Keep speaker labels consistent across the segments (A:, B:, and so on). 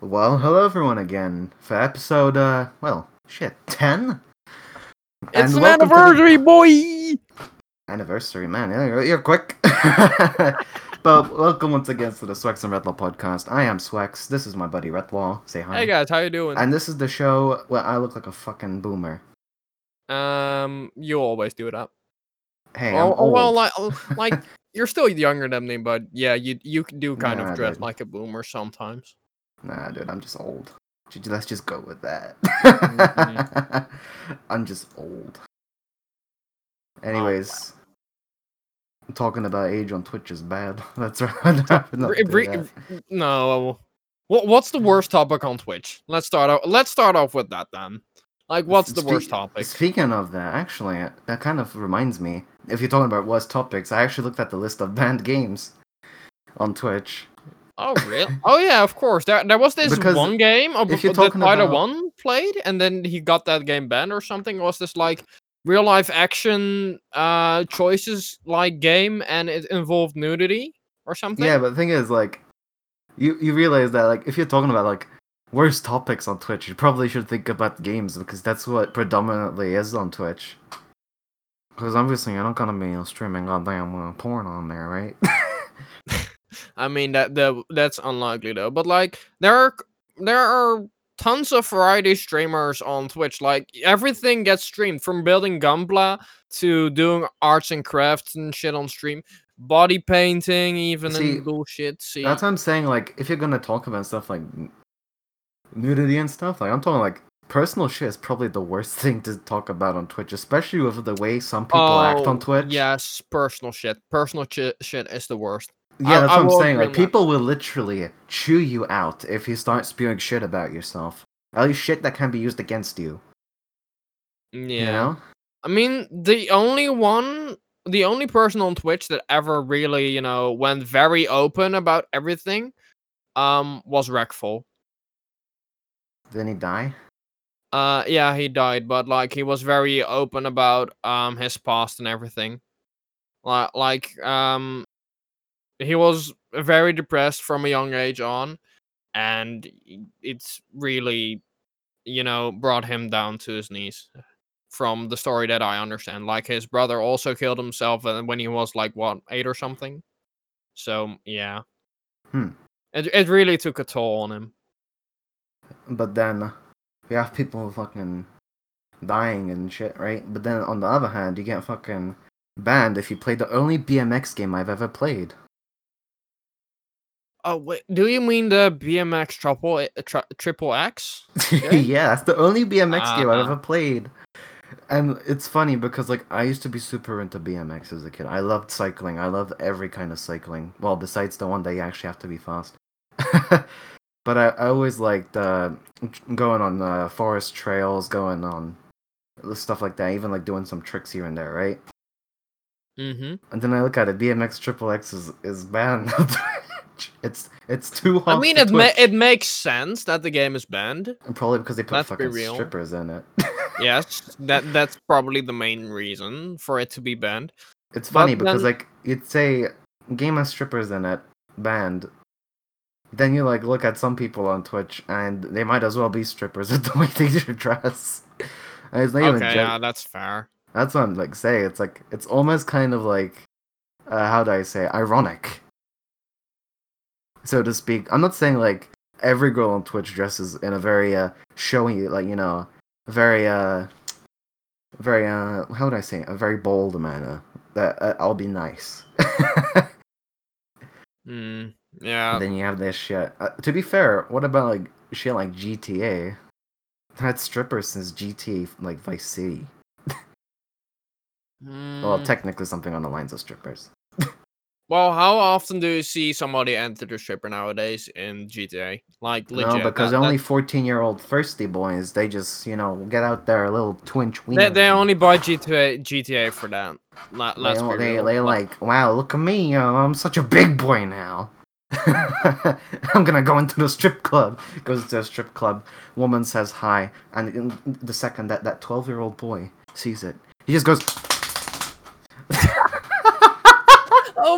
A: Well, hello everyone again for episode, uh, well, shit, 10?
B: It's an
A: to the-
B: anniversary, boy!
A: Anniversary, man, you're, you're quick. but welcome once again to the Swex and Redlaw podcast. I am Swex, this is my buddy Redlaw, say hi.
B: Hey guys, how you doing?
A: And this is the show where I look like a fucking boomer.
B: Um, you always do that.
A: Hey,
B: Oh,
A: I'm
B: oh, well, like, like you're still younger than me, but yeah, you you do kind
A: Nah,
B: of dress like a boomer sometimes.
A: Nah, dude, I'm just old. Let's just go with that.
B: Mhm.
A: I'm just old. Anyways, talking about age on Twitch is bad. That's right.
B: Re- re-
A: that.
B: no, what what's the worst topic on Twitch? Let's start off. Let's start off with that then. Like, what's the worst topic?
A: Speaking of that, actually, that kind of reminds me. If you're talking about worst topics, I actually looked at the list of banned games on Twitch.
B: Oh really? oh yeah, of course. There there was this
A: Because
B: one game of
A: if you're
B: that Spider
A: about-
B: One played, and then he got that game banned or something. It Was this like real life action uh choices like game, and it involved nudity or something?
A: Yeah, but the thing is, like, you you realize that like if you're talking about like worst topics on Twitch, you probably should think about games because that's what predominantly is on Twitch. Because obviously, you're not gonna be streaming goddamn uh, porn on there, right?
B: I mean that the that's unlikely though. But like there are there are tons of variety streamers on Twitch. Like everything gets streamed from building Gunpla to doing arts and crafts and shit on stream. Body painting, even
A: See,
B: and bullshit. See,
A: That's what I'm saying. Like, if you're gonna talk about stuff like nudity and stuff, like I'm talking like personal shit is probably the worst thing to talk about on Twitch, especially with the way some people act on
B: Oh,
A: Twitch.
B: Yes, personal shit. Personal chi- shit is the worst.
A: Yeah, that's
B: I
A: what I'm saying. Like
B: that.
A: people will literally chew you out if you start spewing shit about yourself. At least shit that can be used against you.
B: Yeah.
A: You know?
B: I mean, the only one, the only person on Twitch that ever really, you know, went very open about everything, um, was Reckful.
A: Then he die.
B: Uh, yeah, he died, but like he was very open about um his past and everything. Like, like um, he was very depressed from a young age on, and it's really, you know, brought him down to his knees. From the story that I understand, like his brother also killed himself uh, when he was like what eight or something. So yeah,
A: Hmm.
B: it it really took a toll on him.
A: But then we have people fucking dying and shit, right? But then on the other hand, you get fucking banned if you play the only BMX game I've ever played.
B: Oh wait, do you mean the BMX triple tri- triple X?
A: yeah, that's the only BMX game I've
B: Ah.
A: ever played. And it's funny because like I used to be super into BMX as a kid. I loved cycling. I loved every kind of cycling. Well, besides the one that you actually have to be fast. but I, I always liked uh, going on uh, forest trails, going on stuff like that. Even like doing some tricks here and there, right?
B: Mm-hmm.
A: And then I look at it, BMX Triple X is is banned. Twitch. it's it's too hard.
B: I mean, it ma- it makes sense that the game is banned.
A: And probably because they put
B: let's
A: fucking strippers in it.
B: Yes, that that's probably the main reason for it to be banned.
A: It's
B: But
A: funny because
B: then-
A: like you'd say game has strippers in it, banned. Then you like look at some people on Twitch and they might as well be strippers with the way they dress. And it's not even
B: Okay,
A: gen-
B: yeah, that's fair.
A: That's what I'm like saying. It's like it's almost kind of like uh, how do I say ironic, so to speak. I'm not saying like every girl on Twitch dresses in a very uh showy like you know very uh very uh how would I say it? a very bold manner. That uh, I'll be nice.
B: Hmm. Yeah.
A: then you have this shit. Uh, to be fair, what about like shit like GTA? Had strippers since GTA like Vice City. Well,
B: Hmm.
A: technically something on the lines of strippers.
B: Well, how often do you see somebody enter the stripper nowadays in GTA? Like legit.
A: no, because
B: that-
A: only 14 year old thirsty boys, they just, you know, get out there a little twinge
B: they, they only buy GTA GTA for that. Let, let's be
A: they,
B: real.
A: they
B: Like-
A: wow, look at me, uh, I'm such a big boy now. I'm gonna go into the strip club. Goes to a strip club. Woman says hi, and in the second that that 12 year old boy sees it, he just goes.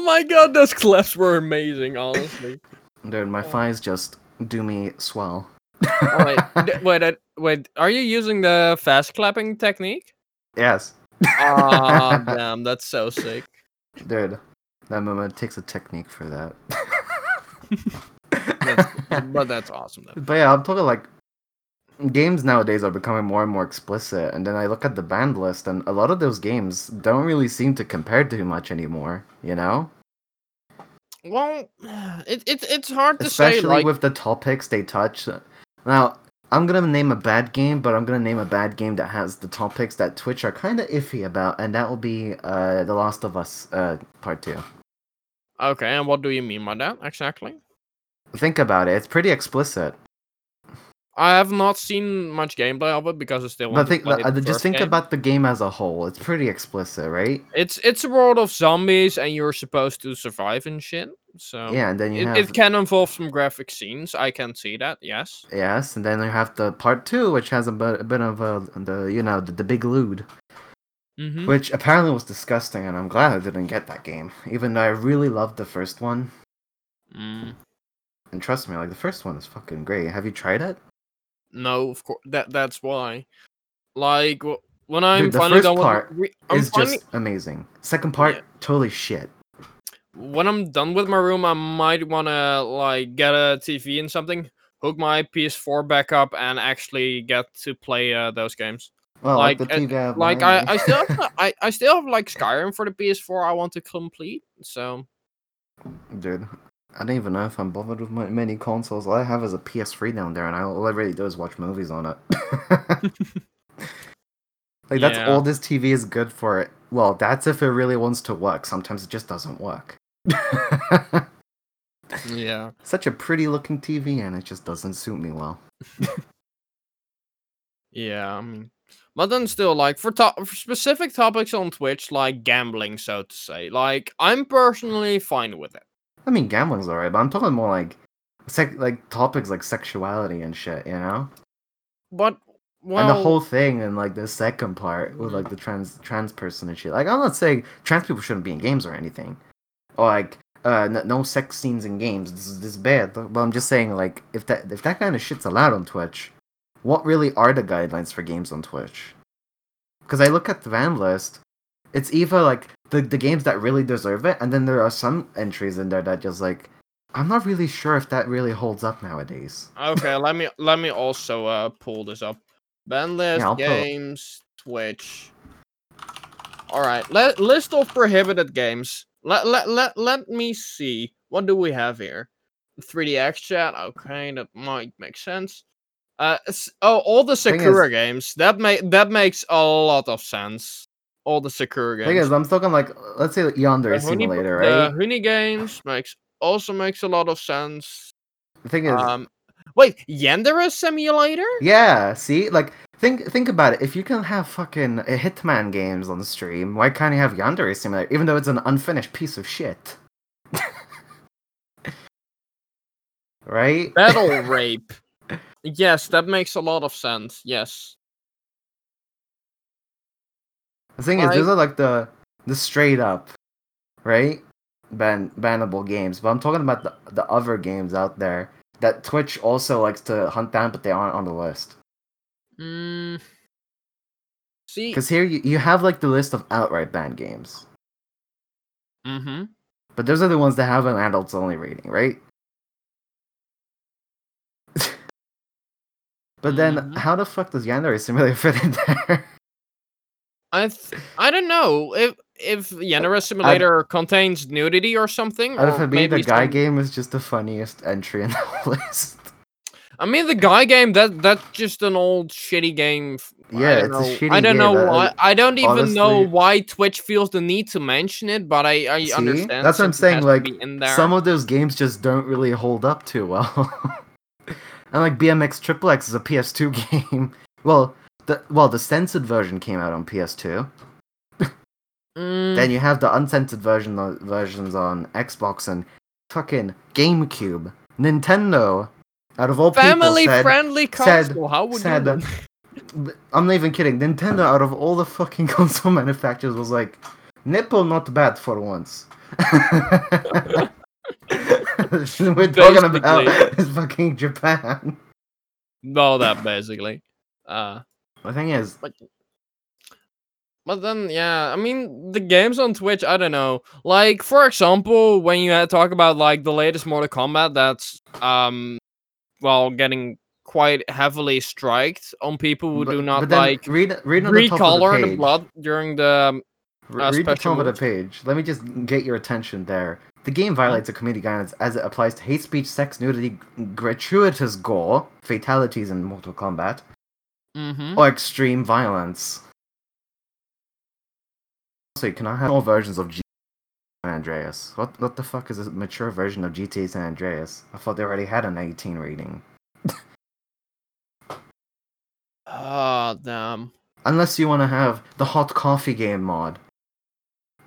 B: Oh my god, those clips were amazing. Honestly.
A: Dude, my thighs just do me swell.
B: Oh, wait, wait, uh, wait. Are you using the fast clapping technique?
A: yes.
B: Ah, damn, that's so sick.
A: Dude, that moment takes a technique for that.
B: That's, but that's awesome. Though.
A: But yeah, I'm talking like games nowadays are becoming more and more explicit, and then I look at the banned list, and a lot of those games don't really seem to compare too much anymore. You know,
B: Well, it, it it's hard to
A: especially
B: say. Like,
A: with the topics they touch. Now, I'm gonna name a bad game, but I'm gonna name a bad game that has the topics that Twitch are kind of iffy about, and that will be uh, The Last of Us uh, Part Two.
B: okay, and what do you mean by that exactly?
A: Think about it; it's pretty explicit.
B: I have not seen much gameplay of it because I still
A: But think,
B: to play
A: uh,
B: the
A: just think
B: game.
A: about the game as a whole. It's pretty explicit, right?
B: It's it's a world of zombies and you're supposed to survive and shit. So
A: yeah, and then you
B: it,
A: have
B: it can involve some graphic scenes. I can see that. Yes.
A: Yes, and then you have the part two, which has a bit, a bit of a the you know the, the big lewd,
B: Mm-hmm.
A: which apparently was disgusting, and I'm glad I didn't get that game, even though I really loved the first one.
B: Mm.
A: And trust me, like the first one is fucking great. Have you tried it?
B: No, of course. That that's why. Like when I'm
A: Dude, the
B: finally
A: first
B: done with
A: part
B: I'm
A: it's
B: finally,
A: just amazing. Second part,
B: Yeah.
A: totally shit.
B: when I'm done with my room, I might wanna like get a TV and something, hook my PS4 back up, and actually get to play uh, those games.
A: Well, like,
B: Like, uh, Like I. I still have, I, I still have like Skyrim for the PS4. I want to complete. So
A: dude. I don't even know if I'm bothered with my many consoles. All I have is a PS3 down there, and I, all I really do is watch movies on it. like that's
B: Yeah.
A: all this TV is good for. It. Well, that's if it really wants to work. Sometimes it just doesn't work.
B: yeah.
A: Such a pretty looking TV, and it just doesn't suit me well.
B: Yeah, I mean, but then still, like for, to- for specific topics on Twitch, like gambling, so to say, like I'm personally fine with it.
A: I mean, gambling's alright, but I'm talking more like, sec- like topics like sexuality and shit. You know,
B: But well,
A: and the whole thing, and like the second part with like the trans trans person and shit. Like, I'm not saying trans people shouldn't be in games or anything, or like. Uh, n- no sex scenes in games. This is this is bad. But I'm just saying, like, if that if that kind of shit's allowed on Twitch, what really are the guidelines for games on Twitch? Because I look at the ban list, it's either like the, the games that really deserve it, and then there are some entries in there that just like I'm not really sure if that really holds up nowadays.
B: okay, let me let me also uh pull this up. Ban list
A: pull
B: games Twitch. All right, let list of prohibited games. Let let let let me see. What do we have here? 3DX chat. Okay, that might make sense. Uh, oh, all the
A: Thing is-
B: Sakura games. That make that makes a lot of sense. All the Sakura games.
A: Thing is, I'm talking like let's say Yandere
B: The Huni-
A: Simulator, right?
B: The Hunie games makes also makes a lot of sense.
A: The thing is,
B: Um, wait, Yandere Simulator?
A: yeah, see, like think think about it. If you can have fucking uh, Hitman games on the stream, why can't you have Yandere Simulator, even though it's an unfinished piece of shit? right?
B: Battle rape. Yes, that makes a lot of sense. Yes.
A: The thing is,
B: Like-
A: those are like the the straight up, right? Ban bannable games. But I'm talking about the the other games out there that Twitch also likes to hunt down, but they aren't on the list.
B: Mm. See.
A: Because here you, you have like the list of outright banned games,
B: Mm-hmm.
A: but those are the ones that have an adults only rating, right? but then,
B: Mhm.
A: how the fuck does Yandere Simulator fit in there?
B: I th- I don't know if if Yandere Simulator contains nudity or something. Or
A: of me, the guy
B: some-
A: game is just the funniest entry in the list.
B: I mean, the guy game that that's just an old shitty game.
A: Yeah, it's a
B: know.
A: shitty
B: I don't
A: game,
B: know
A: uh,
B: why. I don't even know why Twitch feels the need to mention it, but I I
A: See?
B: understand.
A: That's what I'm saying, like. Some of those games just don't really hold up too well. and like BMX Triple X is a PS2 game. Well, the well the censored version came out on PS2.
B: Mm,
A: Then you have the uncensored version versions on Xbox and fucking GameCube. Nintendo, out of all people,
B: family
A: said,
B: friendly
A: said-
B: How would
A: said-
B: you?
A: I'm not even kidding. Nintendo, out of all the fucking console manufacturers, was like, nipple not bad for once. We're talking about is fucking Japan.
B: All that basically. Uh,
A: The thing is,
B: but then yeah, I mean the games on Twitch. I don't know. Like for example, when you talk about like the latest Mortal Kombat, that's um, well, getting quite heavily striked on people who
A: but-
B: do not like
A: read read on the top of
B: recolor
A: the
B: the
A: page.
B: blood during the. uh,
A: read the top of the page. Let me just get your attention there. The game violates the community guidance as it applies to hate speech, sex, nudity, gratuitous gore, fatalities in Mortal Kombat,
B: Mm-hmm.
A: or extreme violence. So can I have all versions of GTA San Andreas. What what the fuck is a mature version of GTA San Andreas? I thought they already had an 18 rating.
B: Ah, damn.
A: Unless you want to have the hot coffee game mod.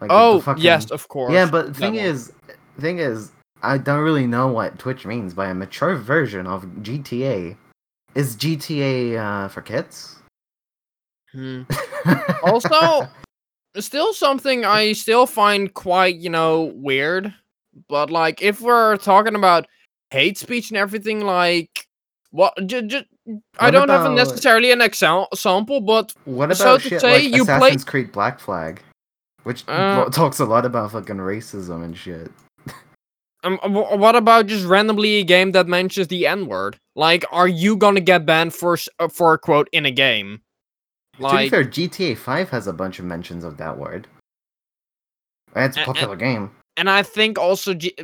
A: Like
B: Oh
A: fucking-
B: yes, of course.
A: Yeah, but the thing
B: one.
A: is, thing is, I don't really know what Twitch means by a mature version of GTA. Is GTA uh, for kids?
B: Hmm. Also, still something I still find quite, you know, weird. But like, if we're talking about hate speech and everything, like, what? J- j- I
A: What
B: don't have a necessarily an exam- example, but
A: what about
B: So
A: shit
B: say,
A: like
B: you play-
A: Assassin's Creed Black Flag, which
B: Uh,
A: talks a lot about fucking racism and shit.
B: Um, what about just randomly a game that mentions the N word? Like, are you gonna get banned for uh, for a quote in a game?
A: to be
B: Like,
A: fair, GTA 5 has a bunch of mentions of that word. It's a popular game.
B: and I think also G-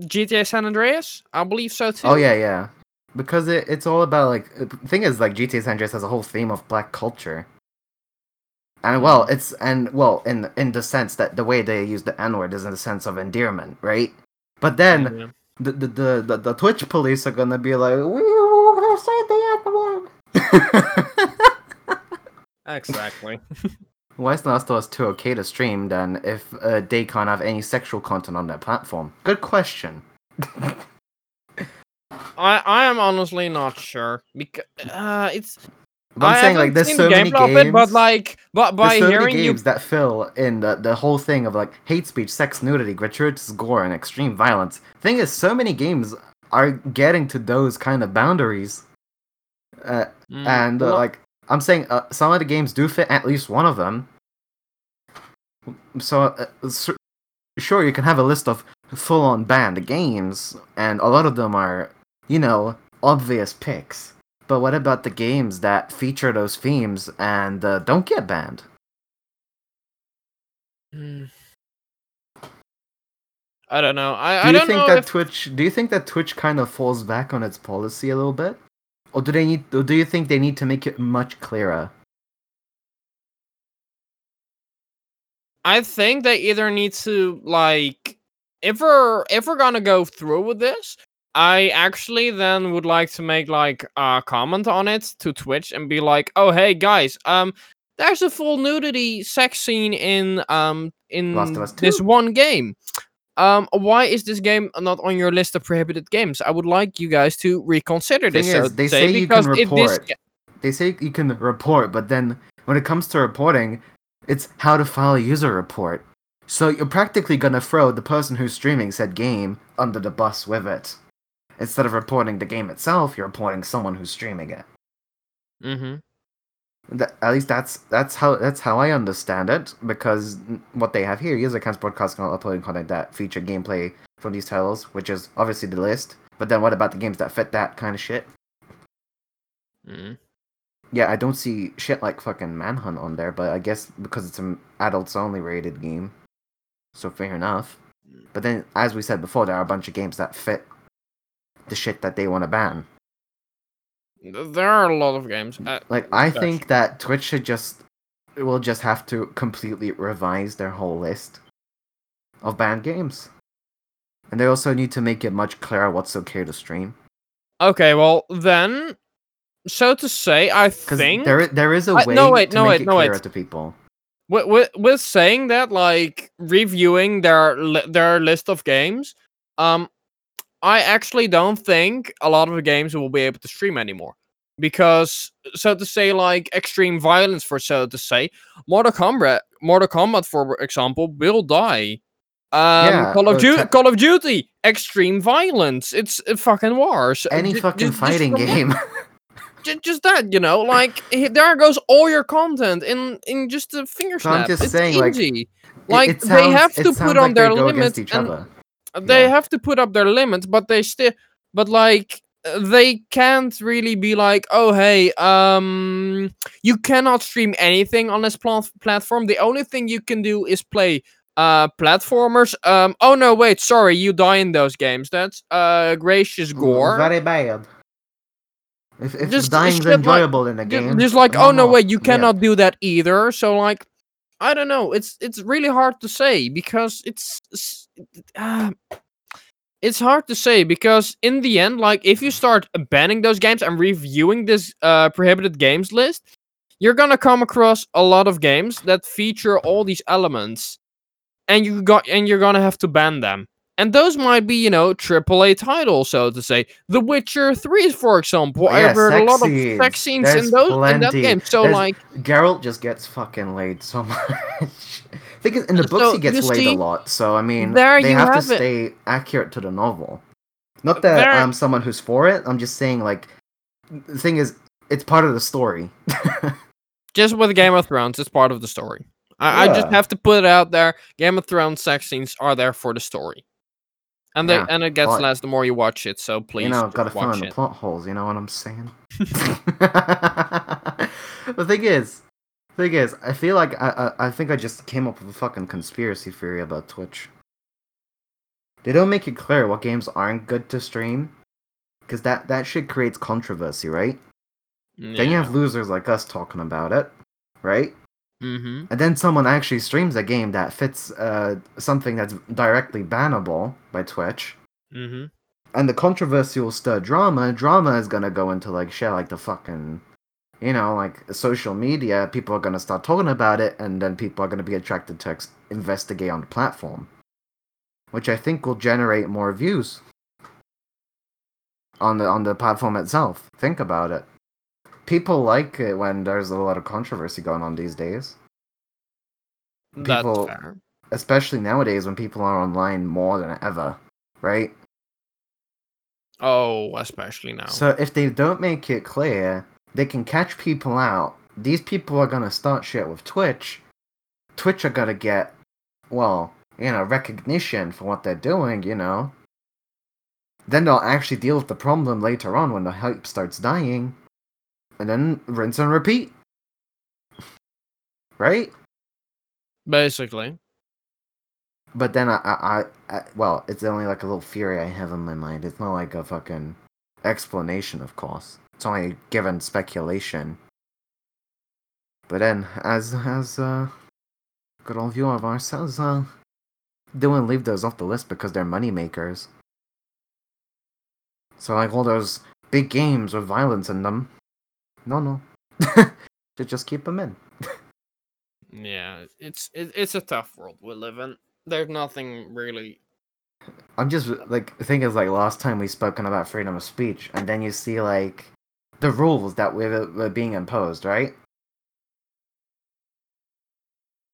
B: GTA San Andreas, I believe so too.
A: Oh yeah, yeah. Because it, it's all about like the thing is like GTA San Andreas has a whole theme of black culture. And well,
B: Mm-hmm.
A: it's and well in in the sense that the way they use the N word is in the sense of endearment, right? But then
B: Yeah.
A: the, the the the the Twitch police are gonna be like, we were gonna say the word.
B: Exactly.
A: Why is Us 2 okay to stream then if uh, they can't have any sexual content on their platform? Good question.
B: I I am honestly not sure because uh, it's.
A: But I'm
B: I
A: saying like there's so many games.
B: it, but like, but by
A: so
B: hearing you,
A: games that fill in the, the whole thing of like hate speech, sex, nudity, gratuitous gore, and extreme violence. Thing is, so many games are getting to those kind of boundaries, uh,
B: Mm,
A: and uh,
B: well,
A: like I'm saying, uh, some of the games do fit at least one of them. So, uh, s- sure, you can have a list of full-on banned games, and a lot of them are, you know, obvious picks. But what about the games that feature those themes and uh, don't get banned?
B: mm. I don't know. I,
A: Do
B: I
A: you
B: don't
A: think that
B: if
A: Twitch? Do you think that Twitch kind of falls back on its policy a little bit, or do they need? Or do you think they need to make it much clearer?
B: I think they either need to like if we're if we're gonna go through with this, I actually then would like to make like a comment on it to Twitch and be like, oh hey guys, um there's a full nudity sex scene in um in
A: Last of Us
B: this one game. Um why is this game not on your list of prohibited games? I would like you guys to reconsider this.
A: Is, they say you can
B: it, this,
A: report. They say you can report, but then when it comes to reporting, it's how to file a user report. So you're practically gonna throw the person who's streaming said game under the bus with it. Instead of reporting the game itself, you're reporting someone who's streaming it.
B: hmm
A: That, at least that's that's how that's how I understand it. Because what they have here, user accounts broadcasting or uploading content that feature gameplay from these titles, which is obviously the list. But then what about the games that fit that kind of shit?
B: mm
A: Yeah, I don't see shit like fucking Manhunt on there, but I guess because it's an adults only rated game, so fair enough. But then, as we said before, there are a bunch of games that fit the shit that they want to ban.
B: There are a lot of games. Uh,
A: Like, I think that Twitch should just will just have to completely revise their whole list of banned games, and they also need to make it much clearer what's okay to stream.
B: Okay, well then, so to say, I think
A: there i- there is a
B: I-
A: way
B: no, wait,
A: to
B: no,
A: make
B: wait,
A: it
B: no, wait.
A: to people.
B: with, with with saying that, like reviewing their li- their list of games, um, I actually don't think a lot of the games will be able to stream anymore because, so to say, like extreme violence, for so to say, Mortal Kombat, Mortal Kombat, for example, will die. Um,
A: Yeah,
B: Call of Duty, Call of Duty extreme violence. It's uh, fucking war. So
A: Any fucking
B: just
A: fighting
B: that-
A: game.
B: ju- just that, you know, like there goes all your content in in just a finger
A: So I'm
B: snap.
A: just
B: it's
A: saying, like,
B: easy. Like
A: it
B: they
A: sounds-
B: have to put on
A: like
B: their limits
A: each
B: and
A: other.
B: They
A: Yeah.
B: have to put up their limits, but they still, but like they can't really be like, oh hey, um, you cannot stream anything on this plat- platform. The only thing you can do is play uh platformers. Um, oh no, wait, sorry, you die in those games. That's uh gracious gore.
A: Very bad. If, if
B: Just
A: dying's
B: shit like-
A: enjoyable in a game,
B: Just like, oh no,
A: not?
B: wait, you
A: Yeah.
B: cannot do that either. So like, I don't know. It's it's really hard to say because it's s- uh, it's hard to say because in the end, like, if you start banning those games and reviewing this uh prohibited games list, you're gonna come across a lot of games that feature all these elements, and you got and you're gonna have to ban them. And those might be, you know, AAA titles, so to say. The Witcher 3, for example.
A: Oh, yeah,
B: I've heard a lot of sex scenes
A: There's
B: in those in that game. So
A: There's-
B: like
A: Geralt just gets fucking laid so much. I think in the books
B: So,
A: he gets laid
B: see,
A: a lot. So I mean,
B: there
A: they have,
B: have
A: to
B: it.
A: stay accurate to the novel. Not that
B: There-
A: I'm someone who's for it. I'm just saying like the thing is, it's part of the story.
B: just with Game of Thrones, it's part of the story. I, I just have to put it out there. Game of Thrones sex scenes are there for the story. And they, and it gets
A: but-
B: less the more you watch it, so please
A: you know,
B: just
A: gotta fill
B: watch
A: in the plot holes. You know what I'm saying? the thing is, thing is, I feel like I, I I think I just came up with a fucking conspiracy theory about Twitch. They don't make it clear what games aren't good to stream, because that that shit creates controversy, right? Yeah. Then you have losers like us talking about it, right?
B: mm-hmm.
A: And then someone actually streams a game that fits uh, something that's directly bannable by Twitch.
B: Mm-hmm.
A: And the controversy will stir drama. Drama is gonna go into like shit like the fucking, you know, like social media. People are gonna start talking about it, and then people are gonna be attracted to ex- investigate on the platform, which I think will generate more views on the on the platform itself. Think about it. People like it when there's a lot of controversy going on these days.
B: That's
A: People-
B: fair.
A: especially nowadays when people are online more than ever, right?
B: Oh, especially now.
A: So if they don't make it clear, they can catch people out. These people are gonna start shit with Twitch. Twitch are gonna get, well, you know, recognition for what they're doing, you know. Then they'll actually deal with the problem later on when the hype starts dying. And then rinse and repeat. Right?
B: Basically.
A: But then I, I, I, well, it's only like a little theory I have in my mind. It's not like a fucking explanation, of course. It's only given speculation. But then, as as uh, good old view of ourselves, uh, don't leave those off the list because they're money makers. So like all those big games with violence in them, no, no, to just keep them in.
B: Yeah, it's it, it's a tough world we live in. There's nothing really.
A: I'm just like the thing like last time we spoken about freedom of speech, and then you see like the rules that were, were being imposed, right?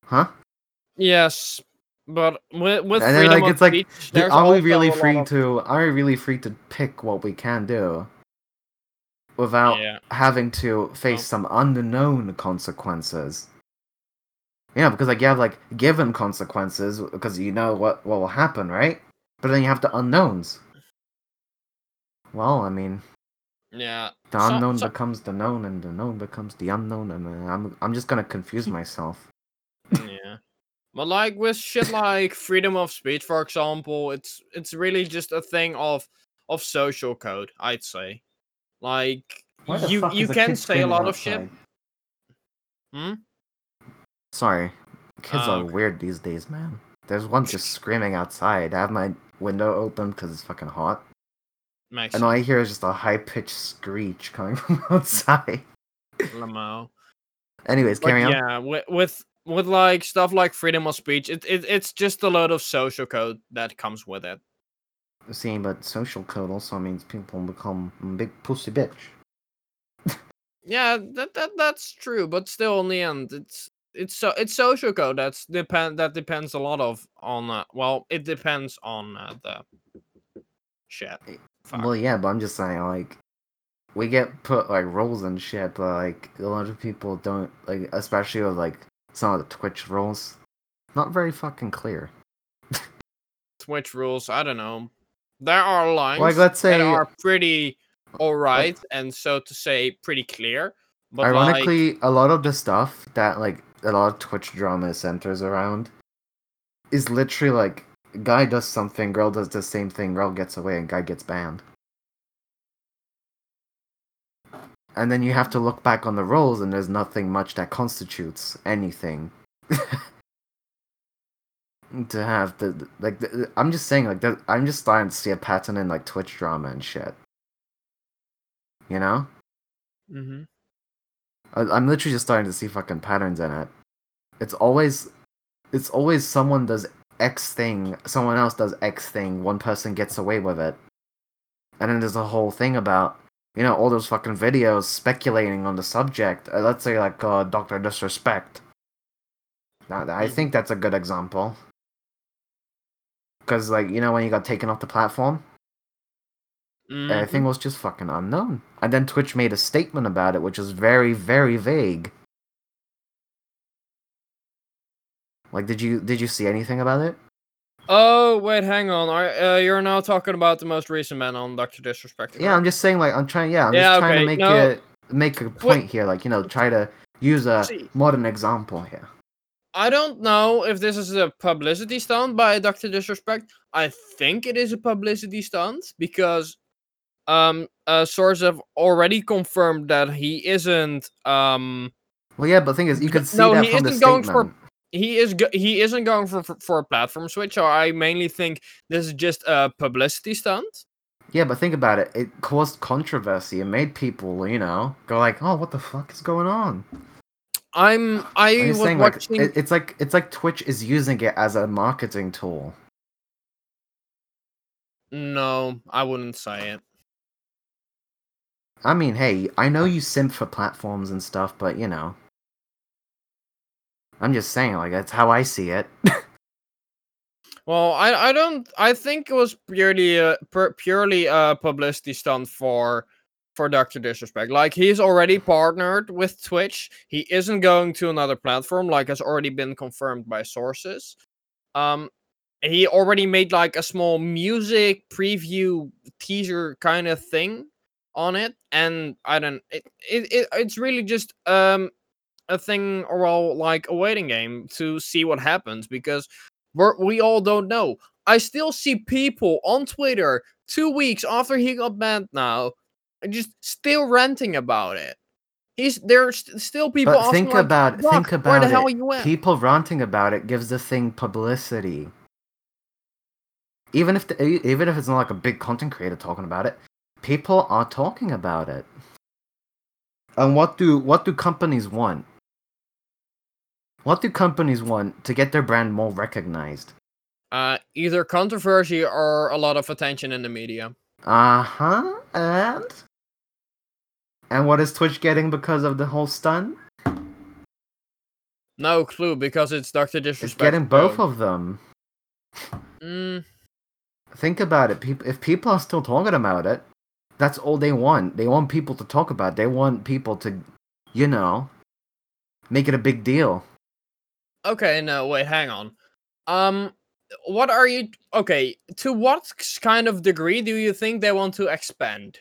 A: Huh?
B: Yes, but with with
A: And then, like, it's like,
B: speech,
A: are we really free
B: of-
A: to? Are we really free to pick what we can do without
B: Yeah,
A: having to face
B: Oh.
A: some unknown consequences? Yeah, because like you have like given consequences because you know what what will happen, right? But then you have the unknowns. Well, I mean,
B: yeah.
A: the
B: So-
A: unknown
B: so-
A: becomes the known, and the known becomes the unknown, and uh, I'm I'm just gonna confuse myself.
B: yeah. But like with shit like freedom of speech, for example, it's it's really just a thing of of social code, I'd say. Like you you can say a lot of shit. Hmm?
A: Sorry, kids are
B: okay.
A: weird these days, man. There's one just screaming outside. I have my window open because it's fucking hot,
B: Makes
A: and all I hear is just a high pitched screech coming from outside.
B: Lamo.
A: Anyways,
B: But
A: carry on.
B: yeah, with, with with like stuff like freedom of speech, it, it it's just a lot of social code that comes with it.
A: See, but social code also means people become big pussy bitch.
B: Yeah, that, that that's true, but still in the end, it's it's so it's social code that's depend that depends a lot of on uh, well, it depends on uh, the shit. Fuck.
A: Well, yeah, but I'm just saying, like, we get put like rules and shit, but like a lot of people don't like, especially with like some of the Twitch rules, not very fucking clear.
B: Twitch rules, I don't know. There are lines
A: Like, let's say-
B: that are pretty alright and so to say pretty clear. But like,
A: Ironically, a lot of the stuff that like a lot of Twitch drama centers around is literally like guy does something, girl does the same thing, girl gets away, and guy gets banned. And then you have to look back on the roles, and there's nothing much that constitutes anything. to have the like, the, I'm just saying, like, the, I'm just starting to see a pattern in like Twitch drama and shit. You know?
B: mhm.
A: I- I'm literally just starting to see fucking patterns in it. It's always, it's always someone does X thing, someone else does X thing, one person gets away with it, and then there's a whole thing about you know all those fucking videos speculating on the subject. Uh, let's say like uh, Doctor Disrespect. Now, I think that's a good example. Because like you know when you got taken off the platform, everything
B: Mhm.
A: was just fucking unknown. And then Twitch made a statement about it, which was very, very vague. Like, did you did you see anything about it?
B: Oh wait, hang on. Are, uh, you're now talking about the most recent man on Doctor Disrespect.
A: Yeah, I'm just saying. Like, I'm trying. Yeah, I'm
B: Yeah,
A: just trying
B: okay,
A: to make
B: no.
A: it make a point here. Like, you know, try to use a
B: See.
A: modern example here.
B: I don't know if this is a publicity stunt by Doctor Disrespect. I think it is a publicity stunt because um uh sources have already confirmed that he isn't um
A: Well, yeah, but the thing is, you can see
B: no,
A: that
B: he
A: from the
B: isn't going
A: statement.
B: for- he is go- he isn't going for, for for a platform switch. So I mainly think this is just a publicity stunt.
A: Yeah, but think about it. It caused controversy It made people, you know, go like, "Oh, what the fuck is going on?"
B: I'm I
A: I'm
B: was
A: saying, like, it, it's like it's like Twitch is using it as a marketing tool.
B: No, I wouldn't say it.
A: I mean, hey, I know you simp for platforms and stuff, but you know, I'm just saying, like that's how I see it.
B: Well, I I don't I think it was purely uh, pur- purely a publicity stunt for for Doctor Disrespect. Like he's already partnered with Twitch. He isn't going to another platform, like has already been confirmed by sources. Um, he already made like a small music preview teaser kind of thing on it, and I don't. It, it, it it's really just um a thing, or well, like a waiting game to see what happens because we're, we all don't know. I still see people on Twitter two weeks after he got banned now, and just still ranting about it. He's there's st- still people.
A: but think
B: like,
A: about
B: "Doc,
A: think
B: where
A: about
B: the hell
A: it.
B: you?
A: People ranting about it gives the thing publicity. Even if the, even if it's not like a big content creator talking about it, people are talking about it. And what do what do companies want? What do companies want to get their brand more recognized?
B: Uh, either controversy or a lot of attention in the media.
A: Uh huh. And and what is Twitch getting because of the whole stunt?
B: No clue because it's Doctor
A: It's
B: Disrespect.
A: getting both of them.
B: Mm,
A: Think about it. People, if people are still talking about it, that's all they want. They want people to talk about. It. They want people to, you know, make it a big deal.
B: Okay, no, wait, hang on. Um, what are you? Okay, to what kind of degree do you think they want to expand?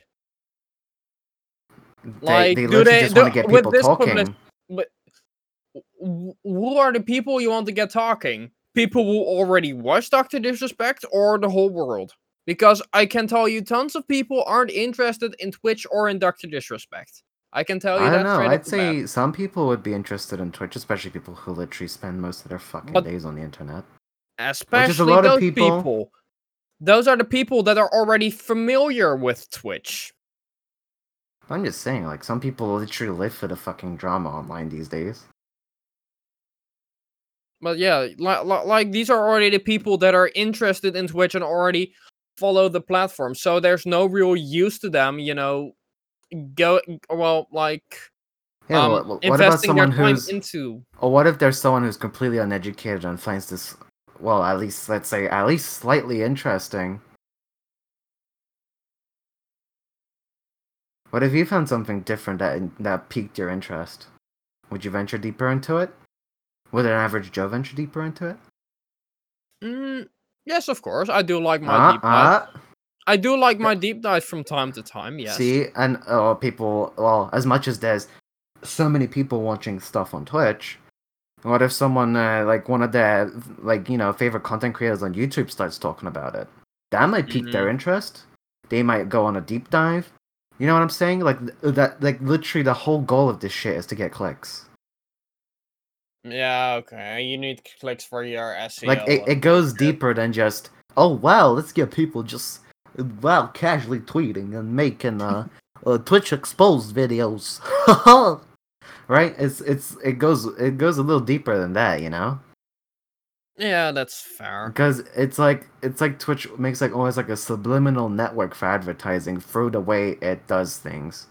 B: Like,
A: they, they
B: do they-
A: just
B: do-
A: want to get
B: with
A: people
B: this
A: talking.
B: public- But who are the people you want to get talking? People who already watch Doctor Disrespect or the whole world? Because I can tell you, tons of people aren't interested in Twitch or in Doctor Disrespect. I can tell you
A: I don't know. I'd
B: off the bat.
A: say some people would be interested in Twitch, especially people who literally spend most of their fucking
B: But-
A: days on the internet.
B: especially
A: lot of
B: those
A: people-
B: people. Those are the people that are already familiar with Twitch.
A: I'm just saying, like some people literally live for the fucking drama online these days.
B: But yeah, li- li- like these are already the people that are interested in Twitch and already follow the platform. So there's no real use to them, you know, go well like
A: Yeah,
B: um,
A: what, what about
B: investing their
A: someone
B: time
A: who's
B: into.
A: Or what if there's someone who's completely uneducated and finds this, well, at least let's say at least slightly interesting, What if you found something different that that piqued your interest? Would you venture deeper into it? Would an average Joe venture deeper into it?
B: Mm, yes, of course. I do like my
A: Uh,
B: deep dive.
A: uh,
B: I do like my deep dive from time to time. Yes.
A: See, and uh, people, well, as much as there's so many people watching stuff on Twitch, what if someone, uh, like one of their, like, you know, favorite content creators on YouTube starts talking about it? That might pique their interest. They might go on a deep dive. You know what I'm saying? Like, th- that, like, literally the whole goal of this shit is to get clicks.
B: Yeah. Okay. You need clicks for your SEO.
A: Like, it, it goes deeper than just, oh, wow, let's get people just, wow, casually tweeting and making, uh, uh Twitch exposed videos. right? It's it's it goes it goes a little deeper than that, you know?
B: Yeah, that's fair.
A: Because it's like it's like Twitch makes like almost like a subliminal network for advertising through the way it does things.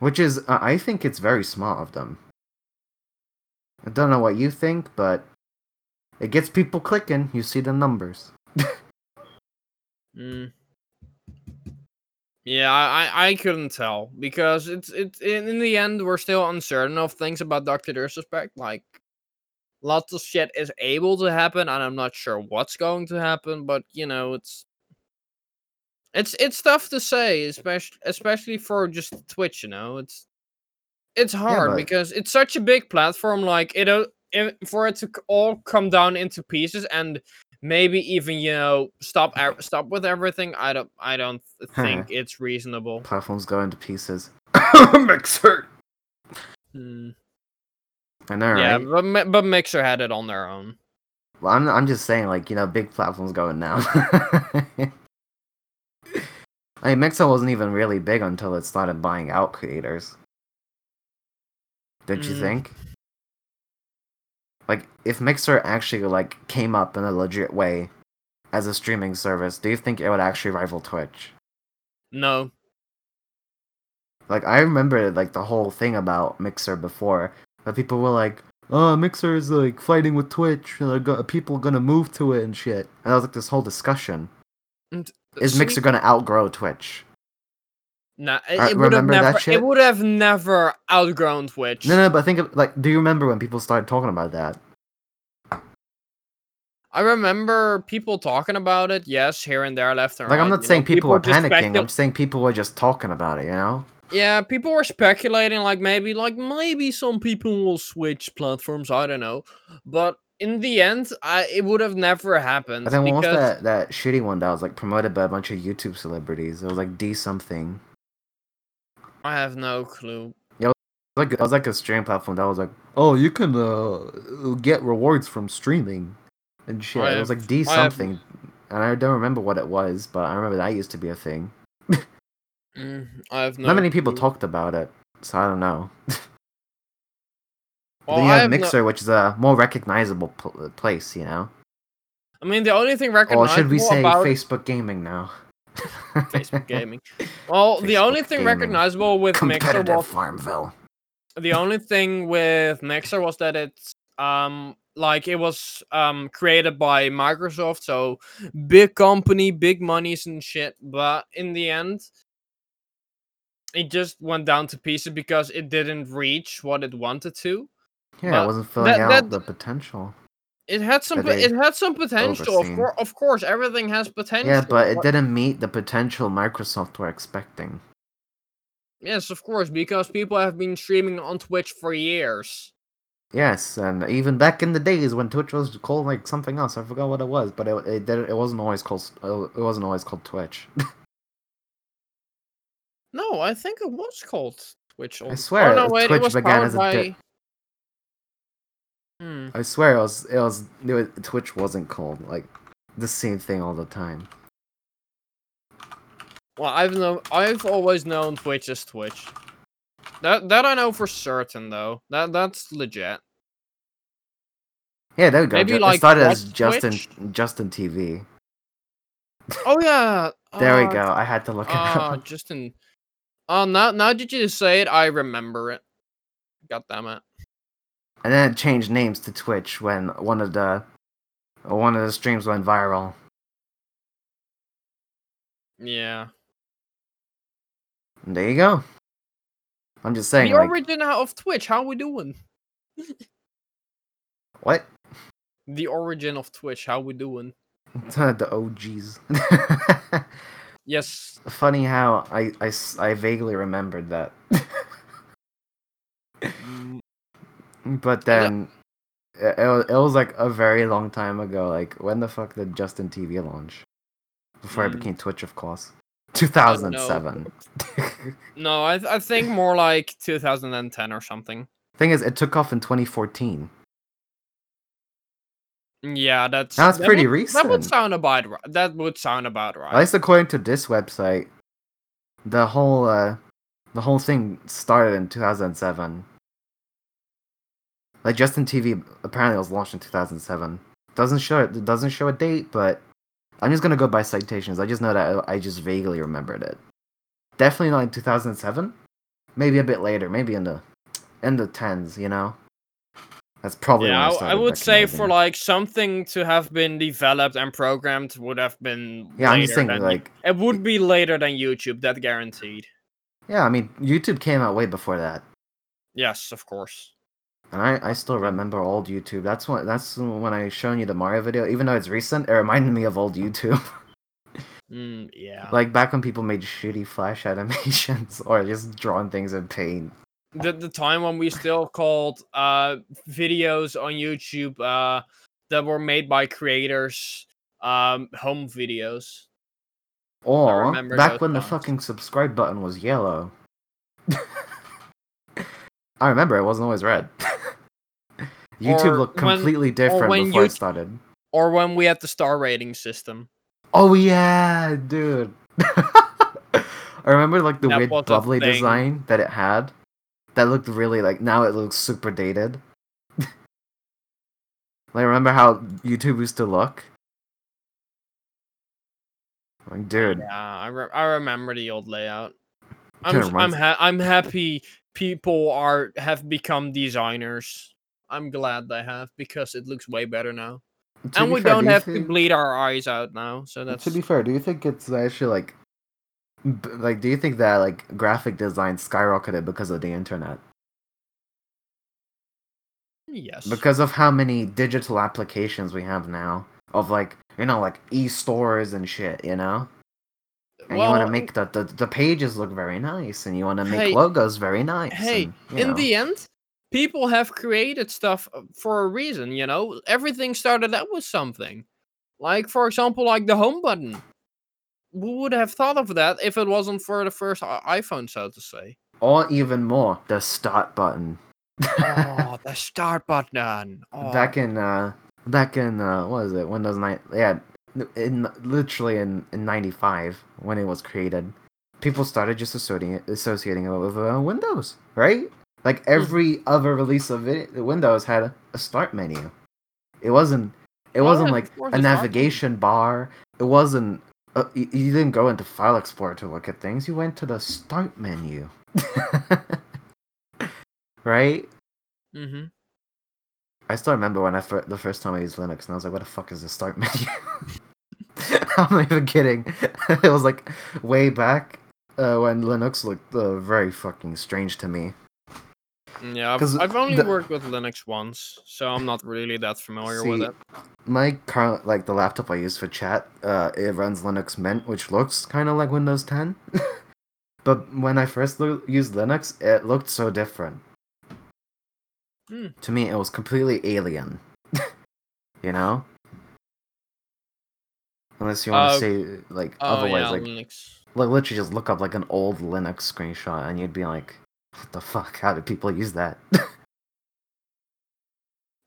A: Which is uh, I think it's very smart of them. I don't know what you think, but it gets people clicking. You see the numbers.
B: Mm. Yeah, I, I couldn't tell because it's it's in, in the end we're still uncertain of things about Doctor Disrespect. Like lots of shit is able to happen, and I'm not sure what's going to happen. But you know, it's it's it's tough to say, especially especially for just Twitch. You know, it's it's hard
A: but-
B: because it's such a big platform. Like it, uh, if, for it to all come down into pieces and maybe even you know stop stop with everything. I don't I don't think it's reasonable.
A: Platforms go into pieces. Mixer.
B: Hmm.
A: I know,
B: Yeah,
A: right?
B: but but Mixer had it on their own.
A: Well, I'm I'm just saying, like you know, big platforms going now. I mean, Mixer wasn't even really big until it started buying out creators. Don't you
B: Mm.
A: think? Like, if Mixer actually like came up in a legit way as a streaming service, do you think it would actually rival Twitch?
B: No.
A: Like, I remember like the whole thing about Mixer before, but people were like, "Oh, Mixer is like fighting with Twitch. and go- people gonna move to it and shit." And that was like this whole discussion.
B: And
A: Is Mixer gonna outgrow Twitch?
B: Nah, it,
A: I
B: it would have never. It would have never outgrown Twitch.
A: No, no, but think of like, do you remember when people started talking about that?
B: I remember people talking about it. Yes, here and there, left and
A: Like,
B: right.
A: Like, I'm not saying
B: know,
A: people, were panicking.
B: specul-
A: I'm saying people were just talking about it. You know?
B: Yeah, people were speculating like maybe like maybe some people will switch platforms. I don't know, but in the end, I it would have never happened
A: But then what was that that shitty one that was like promoted by a bunch of YouTube celebrities? It was like D something.
B: I have no clue.
A: Yeah, Like it was like a stream platform that was like, oh, you can uh get rewards from streaming and shit.
B: I
A: it was
B: have-
A: like D
B: I have-
A: something, and I don't remember what it was, but I remember that used to be a thing.
B: Mm, I have no.
A: Not many people
B: clue.
A: talked about it, so I don't know.
B: Well,
A: then you have
B: have no-
A: Mixer, which is a more recognizable pl- place, you know.
B: I mean, the only thing recognizable.
A: Or should we say
B: about
A: Facebook Gaming now?
B: Facebook gaming. Well, the only thing recognizable with Mixer was
A: Farmville.
B: the only thing with Mixer was that it's um like it was um created by Microsoft, so big company, big monies and shit. But in the end, it just went down to pieces because it didn't reach what it wanted to.
A: Yeah,
B: But
A: it wasn't filling
B: that-
A: out
B: that-
A: the potential.
B: It had some. Po- It had some potential. Of course, of course, everything has potential.
A: Yeah, but it didn't meet the potential Microsoft were expecting.
B: Yes, of course, because people have been streaming on Twitch for years.
A: Yes, and even back in the days when Twitch was called like something else, I forgot what it was, but it it, did, it wasn't always called uh, it wasn't always called Twitch.
B: No, I think it was called Twitch.
A: I swear,
B: oh, no, wait,
A: Twitch
B: it was
A: began as a
B: by.
A: di-
B: Hmm.
A: I swear it was it was, it was Twitch wasn't called like the same thing all the time.
B: Well, I've known. I've always known Twitch as Twitch. That that I know for certain though. That that's legit.
A: Yeah, there we go.
B: Maybe, like,
A: started as Justin
B: Twitch?
A: Justin TV.
B: Oh yeah.
A: There we
B: uh,
A: go. I had to look it
B: Ah,
A: up.
B: Justin. Oh, now now that you say it, I remember it. God damn it.
A: And then it changed names to Twitch when one of the one of the streams went viral. Yeah. There you go. I'm just saying,
B: the
A: like,
B: origin of Twitch. How we doing?
A: what?
B: The origin of Twitch. How we doing?
A: the OGs.
B: Yes.
A: Funny how I, I, I vaguely remembered that.
B: Mm,
A: But then it, it, was, it was like a very long time ago. Like, when the fuck did Justin TV launch? Before I
B: Mm.
A: became Twitch, of course. 2007.
B: No, I th- I think more like 2010 or something.
A: Thing is, it took off in 2014.
B: Yeah, that's
A: That's
B: that
A: pretty
B: would, That would sound about right. That would sound about right.
A: At least according to this website, the whole uh, the whole thing started in 2007. Like Justin TV apparently was launched in 2007. Doesn't show it doesn't show a date, but I'm just gonna go by citations. I just know that I, I just vaguely remembered it. Definitely not in 2007. Maybe a bit later. Maybe in the in the tens. You know. That's probably
B: yeah,
A: I,
B: I would say for like something to have been developed and programmed would have been.
A: Yeah, I'm just thinking like
B: it would be later than YouTube. That guaranteed.
A: yeah. I mean, YouTube came out way before that.
B: Yes, of course.
A: And I, I still remember old YouTube. That's when that's when I shown you the Mario video. Even though it's recent, it reminded me of old YouTube.
B: Mm, yeah.
A: like back when people made shitty flash animations or just drawing things in paint.
B: the the time when we still called uh videos on YouTube uh that were made by creators um home videos.
A: Or back when the fucking subscribe button was yellow. I remember it wasn't always red. YouTube
B: Or
A: looked
B: when-
A: completely different
B: when
A: before I
B: YouTube-
A: started.
B: Or when we had the star rating system.
A: Oh yeah, dude. I remember like the
B: That
A: weird bubbly design that it had. That looked really like now it looks super dated. like remember how YouTube used to look? Like dude,
B: Yeah, I, re- I remember the old layout. I'm I'm ha- I'm happy people are have become designers. I'm glad they have because it looks way better now.
A: to
B: and we
A: fair,
B: don't
A: do
B: have to bleed our eyes out now. So that's
A: To be fair, do you think it's actually like b- like do you think that like graphic design skyrocketed because of the internet?
B: yes.
A: because of how many digital applications we have now of like you know like e-stores and shit you know and you want to make the, the the pages look very nice and you want to make
B: Hey,
A: logos very nice
B: hey,
A: and, you
B: in
A: know.
B: the end, people have created stuff uh, for a reason, you know? Everything started out with something. Like, for example, like the home button. Who would have thought of that if it wasn't for the first iPhone, so to say?
A: or even more the start button
B: oh, the start button. Oh,
A: back in uh back in uh what is it windows 9 yeah in literally in, in 95 when it was created people started just associating it associating it with uh, windows right? Like
B: Hmm.
A: every other release of it windows had a, a start menu. It wasn't it wasn't like a navigation bar. It wasn't uh, you, you didn't go into file explorer to look at things. You went to the start menu. Right?
B: Hmm
A: I still remember when I fir- the first time I used Linux, and I was like, "What the fuck is the start menu?" I'm not even kidding. it was like way back uh, when Linux looked uh, very fucking strange to me.
B: Yeah, I've, I've only
A: the-
B: worked with Linux once, so I'm not really that familiar with it.
A: My current, like the laptop I use for chat, uh, it runs Linux Mint, which looks kind of like Windows 10. but when I first lo- used Linux, it looked so different.
B: Hmm.
A: To me, it was completely alien. you know. Unless you want to
B: Uh,
A: say like
B: Oh,
A: otherwise,
B: yeah,
A: like
B: Linux.
A: like literally just look up like an old Linux screenshot, and you'd be like, "What the fuck? How did people use that?"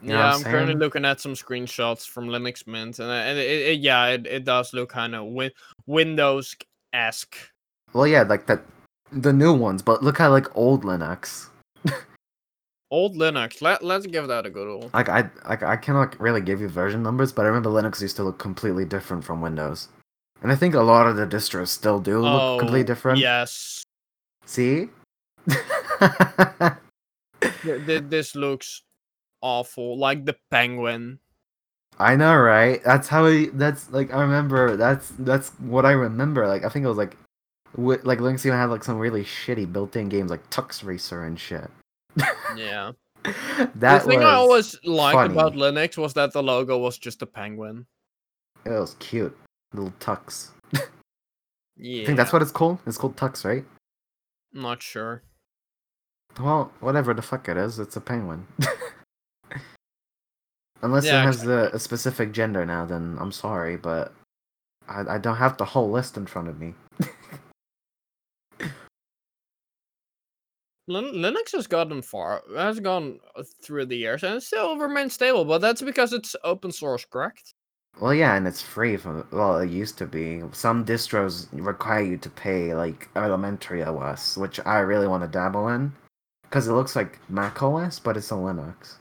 A: You
B: yeah,
A: I'm
B: I'm currently looking at some screenshots from Linux Mint, and, uh, and it, it, yeah, it, it does look kind of win- Windows esque.
A: well, yeah, like that, the new ones, but look at like old Linux.
B: Old Linux. Let Let's give that a good old.
A: Like I, like I cannot really give you version numbers, but I remember Linux used to look completely different from Windows, and I think a lot of the distros still do look oh, completely different.
B: Oh, Yes,
A: See.
B: Th- th- this looks awful. Like the penguin.
A: I know, right? That's how he. That's like I remember. That's that's what I remember. Like I think it was like Wi- like Linux even had like some really shitty built-in games like Tux Racer and shit.
B: Yeah.
A: that
B: the thing I always liked about
A: funny.
B: Linux was that the logo was just a penguin.
A: it was cute. Little Tux.
B: Yeah.
A: I think that's what it's called. It's called Tux, right?
B: Not sure.
A: Well, whatever the fuck it is, it's a penguin. Unless
B: Yeah,
A: it has a, a specific gender now, then I'm sorry, but I, I don't have the whole list in front of me.
B: Linux has gotten far, has gone through the years, and it still remains stable. But that's because it's open source, correct?
A: Well, yeah, and it's free from well, it used to be. Some distros require you to pay like elementary OS, which I really want to dabble in, because it looks like Mac OS, but it's a Linux.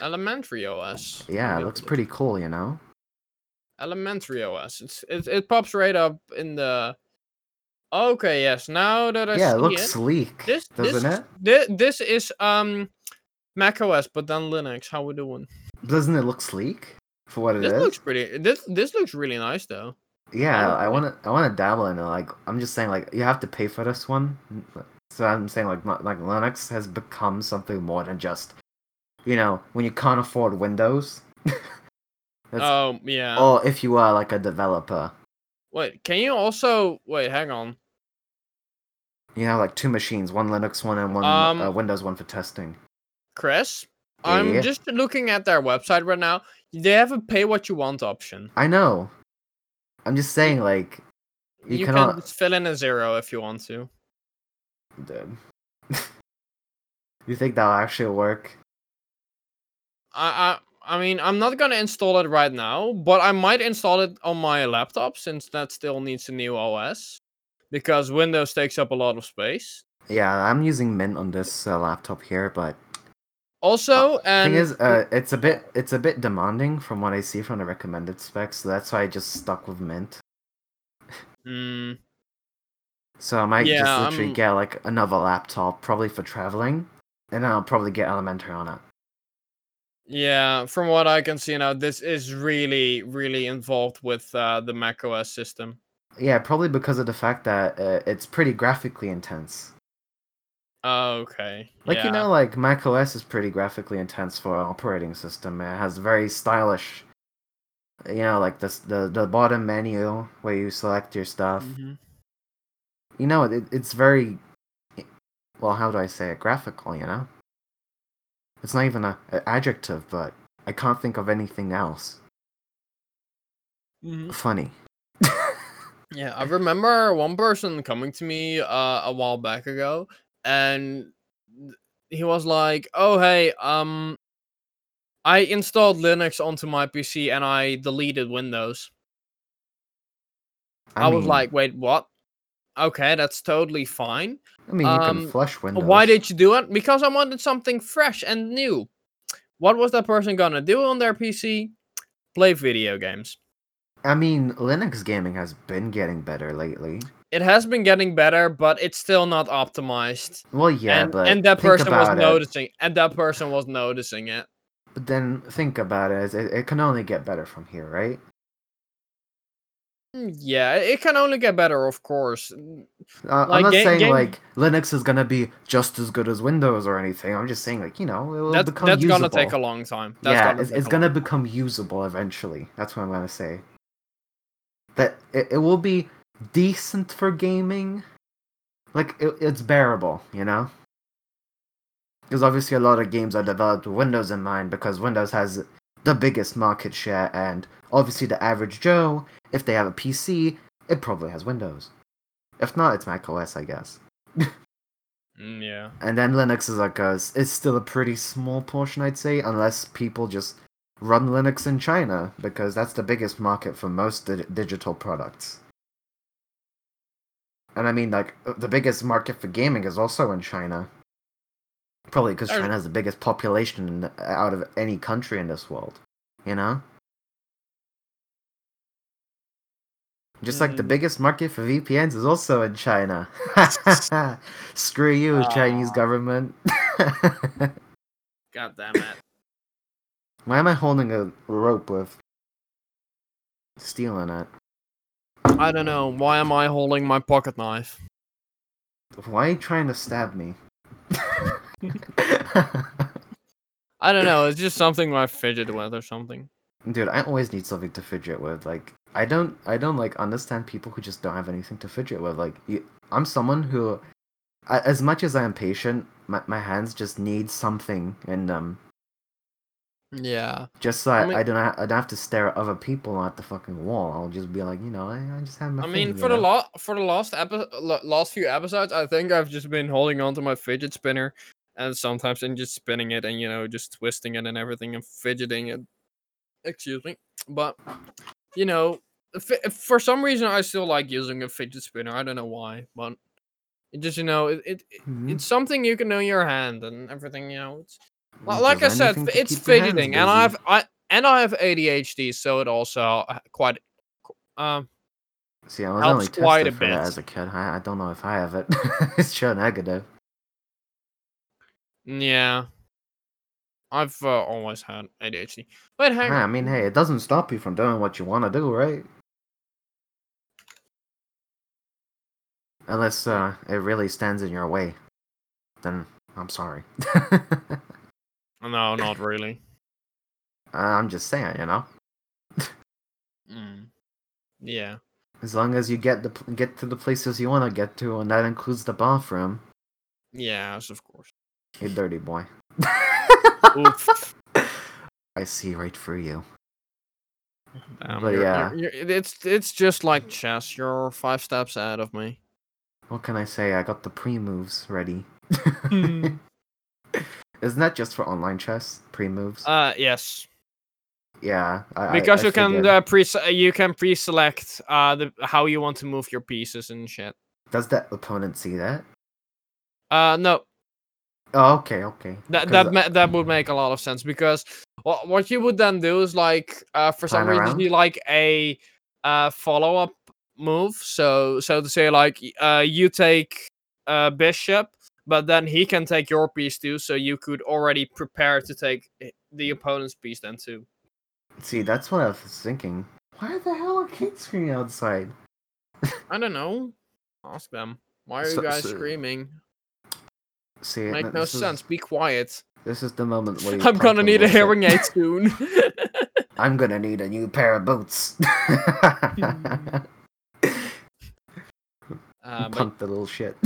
B: Elementary OS.
A: Yeah, it looks pretty cool, you know.
B: Elementary OS. It's it, it pops right up in the. Okay, yes. Now that I
A: yeah,
B: see
A: it looks
B: it,
A: sleek,
B: this
A: doesn't
B: this,
A: it?
B: thi- this is um Mac OS, but then Linux. How we doing?
A: Doesn't it look sleek for what it is?
B: This looks pretty. This this looks really nice though.
A: Yeah, I want to. I want to dabble in it. Like, I'm just saying, like, you have to pay for this one. So I'm saying, like, like Linux has become something more than just, you know, when you can't afford Windows.
B: Oh yeah.
A: or if you are like a developer,
B: Wait, can you also wait? Hang on.
A: You have like two machines, one Linux one and one uh,
B: Um,
A: Windows one for testing.
B: Chris,
A: Yeah.
B: I'm just looking at their website right now. They have a pay what you want option.
A: I know. I'm just saying, like, you,
B: You,
A: cannot.
B: can fill in a zero if you want to.
A: Dude. you think that'll actually work?
B: I, I I mean, I'm not gonna install it right now, but I might install it on my laptop since that still needs a new OS. Because Windows takes up a lot of space.
A: Yeah, I'm using Mint on this uh, laptop here, but
B: Also, and
A: thing is, uh, it's a bit it's a bit demanding from what I see from the recommended specs, so that's why I just stuck with Mint.
B: Mm,
A: So I might
B: Yeah,
A: just literally
B: I'm-
A: get like another laptop, probably for traveling, and then I'll probably get Elementary on it.
B: yeah, from what I can see now, this is really, really involved with uh, the macOS system.
A: Yeah, probably because of the fact that uh, it's pretty graphically intense.
B: Oh, Okay.
A: Like
B: yeah.
A: you know, like Mac OS is pretty graphically intense for an operating system. It has very stylish, you know, like this the the bottom menu where you select your stuff.
B: Mhm.
A: You know, it, it's very, well, how do I say it? Graphical. You know, it's not even a, adjective, but I can't think of anything else.
B: Mhm.
A: Funny.
B: Yeah, I remember one person coming to me uh, a while back ago, and he was like, "Oh, hey, um, I installed Linux onto my PC and I deleted Windows." I, was
A: mean-
B: like, "Wait, what?" Okay, that's totally fine.
A: I mean, you can
B: um,
A: flush Windows.
B: Why did you do it? Because I wanted something fresh and new. What was that person gonna do on their PC? Play video games.
A: I mean, Linux gaming has been getting better lately.
B: It has been getting better, but it's still not optimized.
A: Well, yeah,
B: and,
A: but
B: and that person was
A: it.
B: noticing, and that person was noticing it.
A: But then think about it. It, it can only get better from here, right?
B: Mm, Yeah, it can only get better, of course. Mm,
A: Uh,
B: Like,
A: I'm not
B: ga-
A: saying
B: game-
A: like Linux is gonna be just as good as Windows or anything. I'm just saying like you know it will
B: That's
A: become
B: that's
A: usable.
B: gonna take a long time. That's
A: yeah,
B: gonna
A: it's, it's gonna
B: long-
A: become usable eventually. That's what I'm gonna say. That it, it will be decent for gaming. Like it, it's bearable, you know. Because obviously a lot of games are developed with Windows in mind because Windows has the biggest market share, and obviously the average Joe, if they have a PC, it probably has Windows. If not, it's Mac OS, I guess.
B: Mm, yeah.
A: And then Linux is like a, it's still a pretty small portion, I'd say, unless people just run Linux in China because that's the biggest market for most di- digital products. And I mean, like uh, the biggest market for gaming is also in China. Probably because China has the biggest population out of any country in this world. You know. Just like the
B: Mm.
A: biggest market for VPNs is also in China. Screw you, Chinese government.
B: God damn it.
A: Why am I holding a rope with steel in it?
B: I don't know. Why am I holding my pocket knife?
A: Why are you trying to stab me?
B: I don't know. It's just something I fidget with or something.
A: Dude, I always need something to fidget with. Like, I don't, I don't like understand people who just don't have anything to fidget with. Like, you, I'm someone who, as much as I am patient, my, my hands just need something in them,
B: Yeah.
A: just so I,
B: I mean-
A: I don't, ha- I don't have to stare at other people at the fucking wall. I'll just be like, you know, I, I just have my.
B: I mean,
A: you
B: for the
A: know?
B: la- for the last epi- la- last few episodes, I think I've just been holding on to my fidget spinner, and sometimes and just spinning it, and you know, just twisting it and everything, and fidgeting it. Excuse me, but you know, fi- for some reason, I still like using a fidget spinner. I don't know why, but it just you know, it, it
A: Mhm.
B: it's something you can do in your hand and everything. You know, it's Well, like I said,
A: anything
B: f-
A: to
B: it's fidgeting, and. I have I and I have ADHD, so it also uh, quite um
A: See, I was only tested
B: quite a
A: for that
B: bit.
A: as a kid. I, I don't know if I have it. it's sure negative.
B: yeah. I've uh, always had ADHD, but hang
A: I mean, hey, it doesn't stop you from doing what you want to do, right? Unless uh, it really stands in your way, then I'm sorry.
B: no, not really.
A: I'm just saying, you know.
B: Mm. Yeah,
A: As long as you get the get to the places you want to get to, and that includes the bathroom,
B: yes, of course.
A: you dirty boy. I see right through you.
B: Damn,
A: But
B: you're-
A: yeah.
B: you're- you're- it's it's just like chess. You're five steps ahead of me.
A: What can I say? I got the pre moves ready.
B: Hmm.
A: Isn't that just for online chess? Pre moves?
B: Uh, yes,
A: yeah. I, I-
B: because
A: I
B: you can uh, pre you can pre-select uh the how you want to move your pieces and shit.
A: Does that opponent see that?
B: Uh, no,
A: Oh, okay, okay.
B: That that
A: uh,
B: ma- that would make a lot of sense because what what you would then do is like uh for some reason
A: around?
B: you like a uh follow up move. So so to say like uh you take uh bishop, but then he can take your piece too. So you could already prepare to take the opponent's piece then too.
A: See, that's what I was thinking. Why the hell are kids screaming outside?
B: I don't know. Ask them. Why are
A: So-
B: you guys
A: so-
B: screaming?
A: See,
B: Make no sense.
A: Is,
B: Be quiet.
A: this is the moment where you
B: I'm gonna need a hearing aid soon.
A: I'm gonna need a new pair of boots.
B: uh, but
A: Punk the little shit.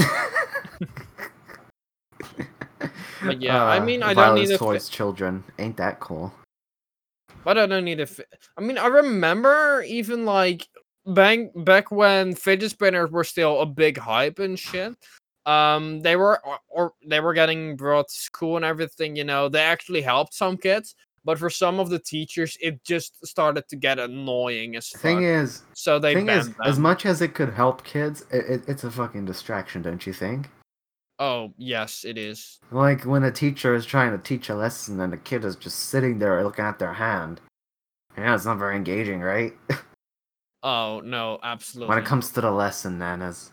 B: But yeah, I
A: Uh,
B: mean, I don't need a fi-
A: towards children. Ain't that cool?
B: But I don't need a. Fi- I mean, I remember even like back back when fidget spinners were still a big hype and shit. Um, they were or, or they were getting brought to school and everything. You know, they actually helped some kids, but for some of the teachers, it just started to get annoying as fuck.
A: Thing is,
B: so they
A: thing is, as much as it could help kids, it, it, it's a fucking distraction, don't you think?
B: Oh yes, it is.
A: Like when a teacher is trying to teach a lesson and the kid is just sitting there looking at their hand. Yeah, it's not very engaging, right?
B: Oh no, absolutely.
A: when it comes to the lesson, then as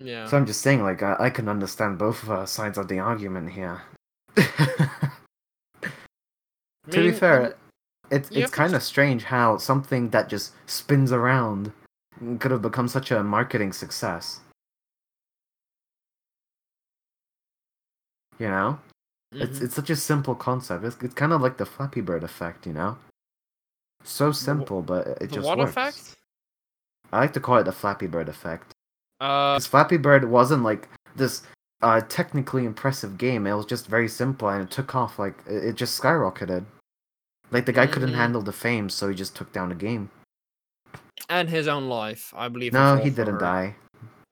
B: yeah.
A: so, I'm just saying, like I, I can understand both uh, sides of the argument here.
B: I
A: to be
B: mean,
A: fair, it's it's kind of
B: s-
A: strange how something that just spins around could have become such a marketing success. You know, it's
B: mhm.
A: it's such a simple concept. It's, it's kind of like the Flappy Bird effect. You know, so simple, but it
B: the
A: just
B: what
A: works.
B: effect?
A: I like to call it the Flappy Bird effect.
B: Uh,
A: Because Flappy Bird wasn't like this uh, technically impressive game. It was just very simple and it took off. Like it, just skyrocketed. Like the guy couldn't
B: Mhm.
A: handle the fame, so he just took down the game.
B: and his own life, I believe.
A: No, he didn't
B: for-
A: die.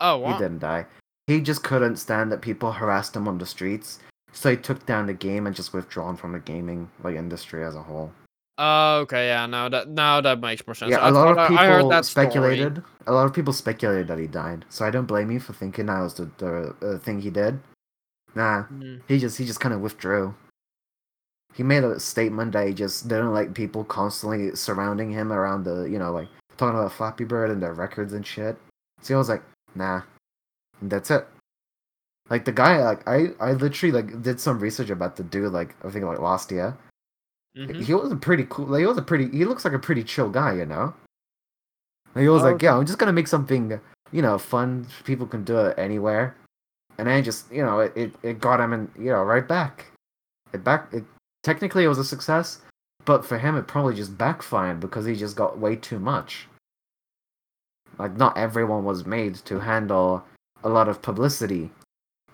B: Oh, wow.
A: He didn't die. He just couldn't stand that people harassed him on the streets, so he took down the game and just withdrawn from the gaming like industry as a whole.
B: Oh, okay, yeah, now that now that makes more sense.
A: Yeah,
B: I
A: a lot of people
B: that story.
A: speculated. A lot of people speculated that he died, so I don't blame you for thinking that was the the uh, thing he did. Nah,
B: Mm,
A: he just he just kind of withdrew. He made a statement that he just didn't like people constantly surrounding him around the you know like talking about Flappy Bird and their records and shit. So I was like, nah, that's it. Like the guy, like I I literally like did some research about the dude like I think like last year.
B: mhm.
A: He was a pretty cool. Like, he was a pretty. He looks like a pretty chill guy, you know. He was
B: Oh,
A: like, "Yeah, I'm just gonna make something, you know, fun. People can do it anywhere." And I just, you know, it, it, it got him in, you know, right back. It back. It technically it was a success, but for him it probably just backfired because he just got way too much. Like, not everyone was made to handle a lot of publicity,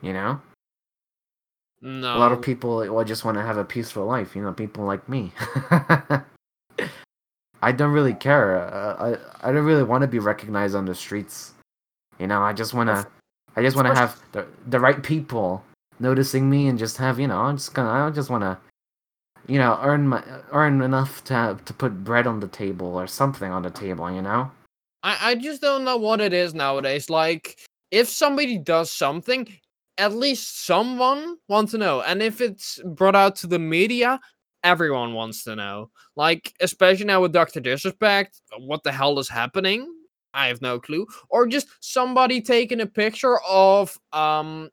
A: you know.
B: No.
A: A lot of people will just want to have a peaceful life, you know, people like me. I don't really care. Uh, I I don't really want to be recognized on the streets. You know, I just want to I just want to have the the right people noticing me and just have, you know, I'm just going to I just want to you know, earn my earn enough to have, to put bread on the table or something on the table, you know?
B: I, I just don't know what it is nowadays. Like, if somebody does something, at least someone wants to know. And if it's brought out to the media, everyone wants to know. Like, especially now with Dr. Disrespect, what the hell is happening? I have no clue. Or just somebody taking a picture of um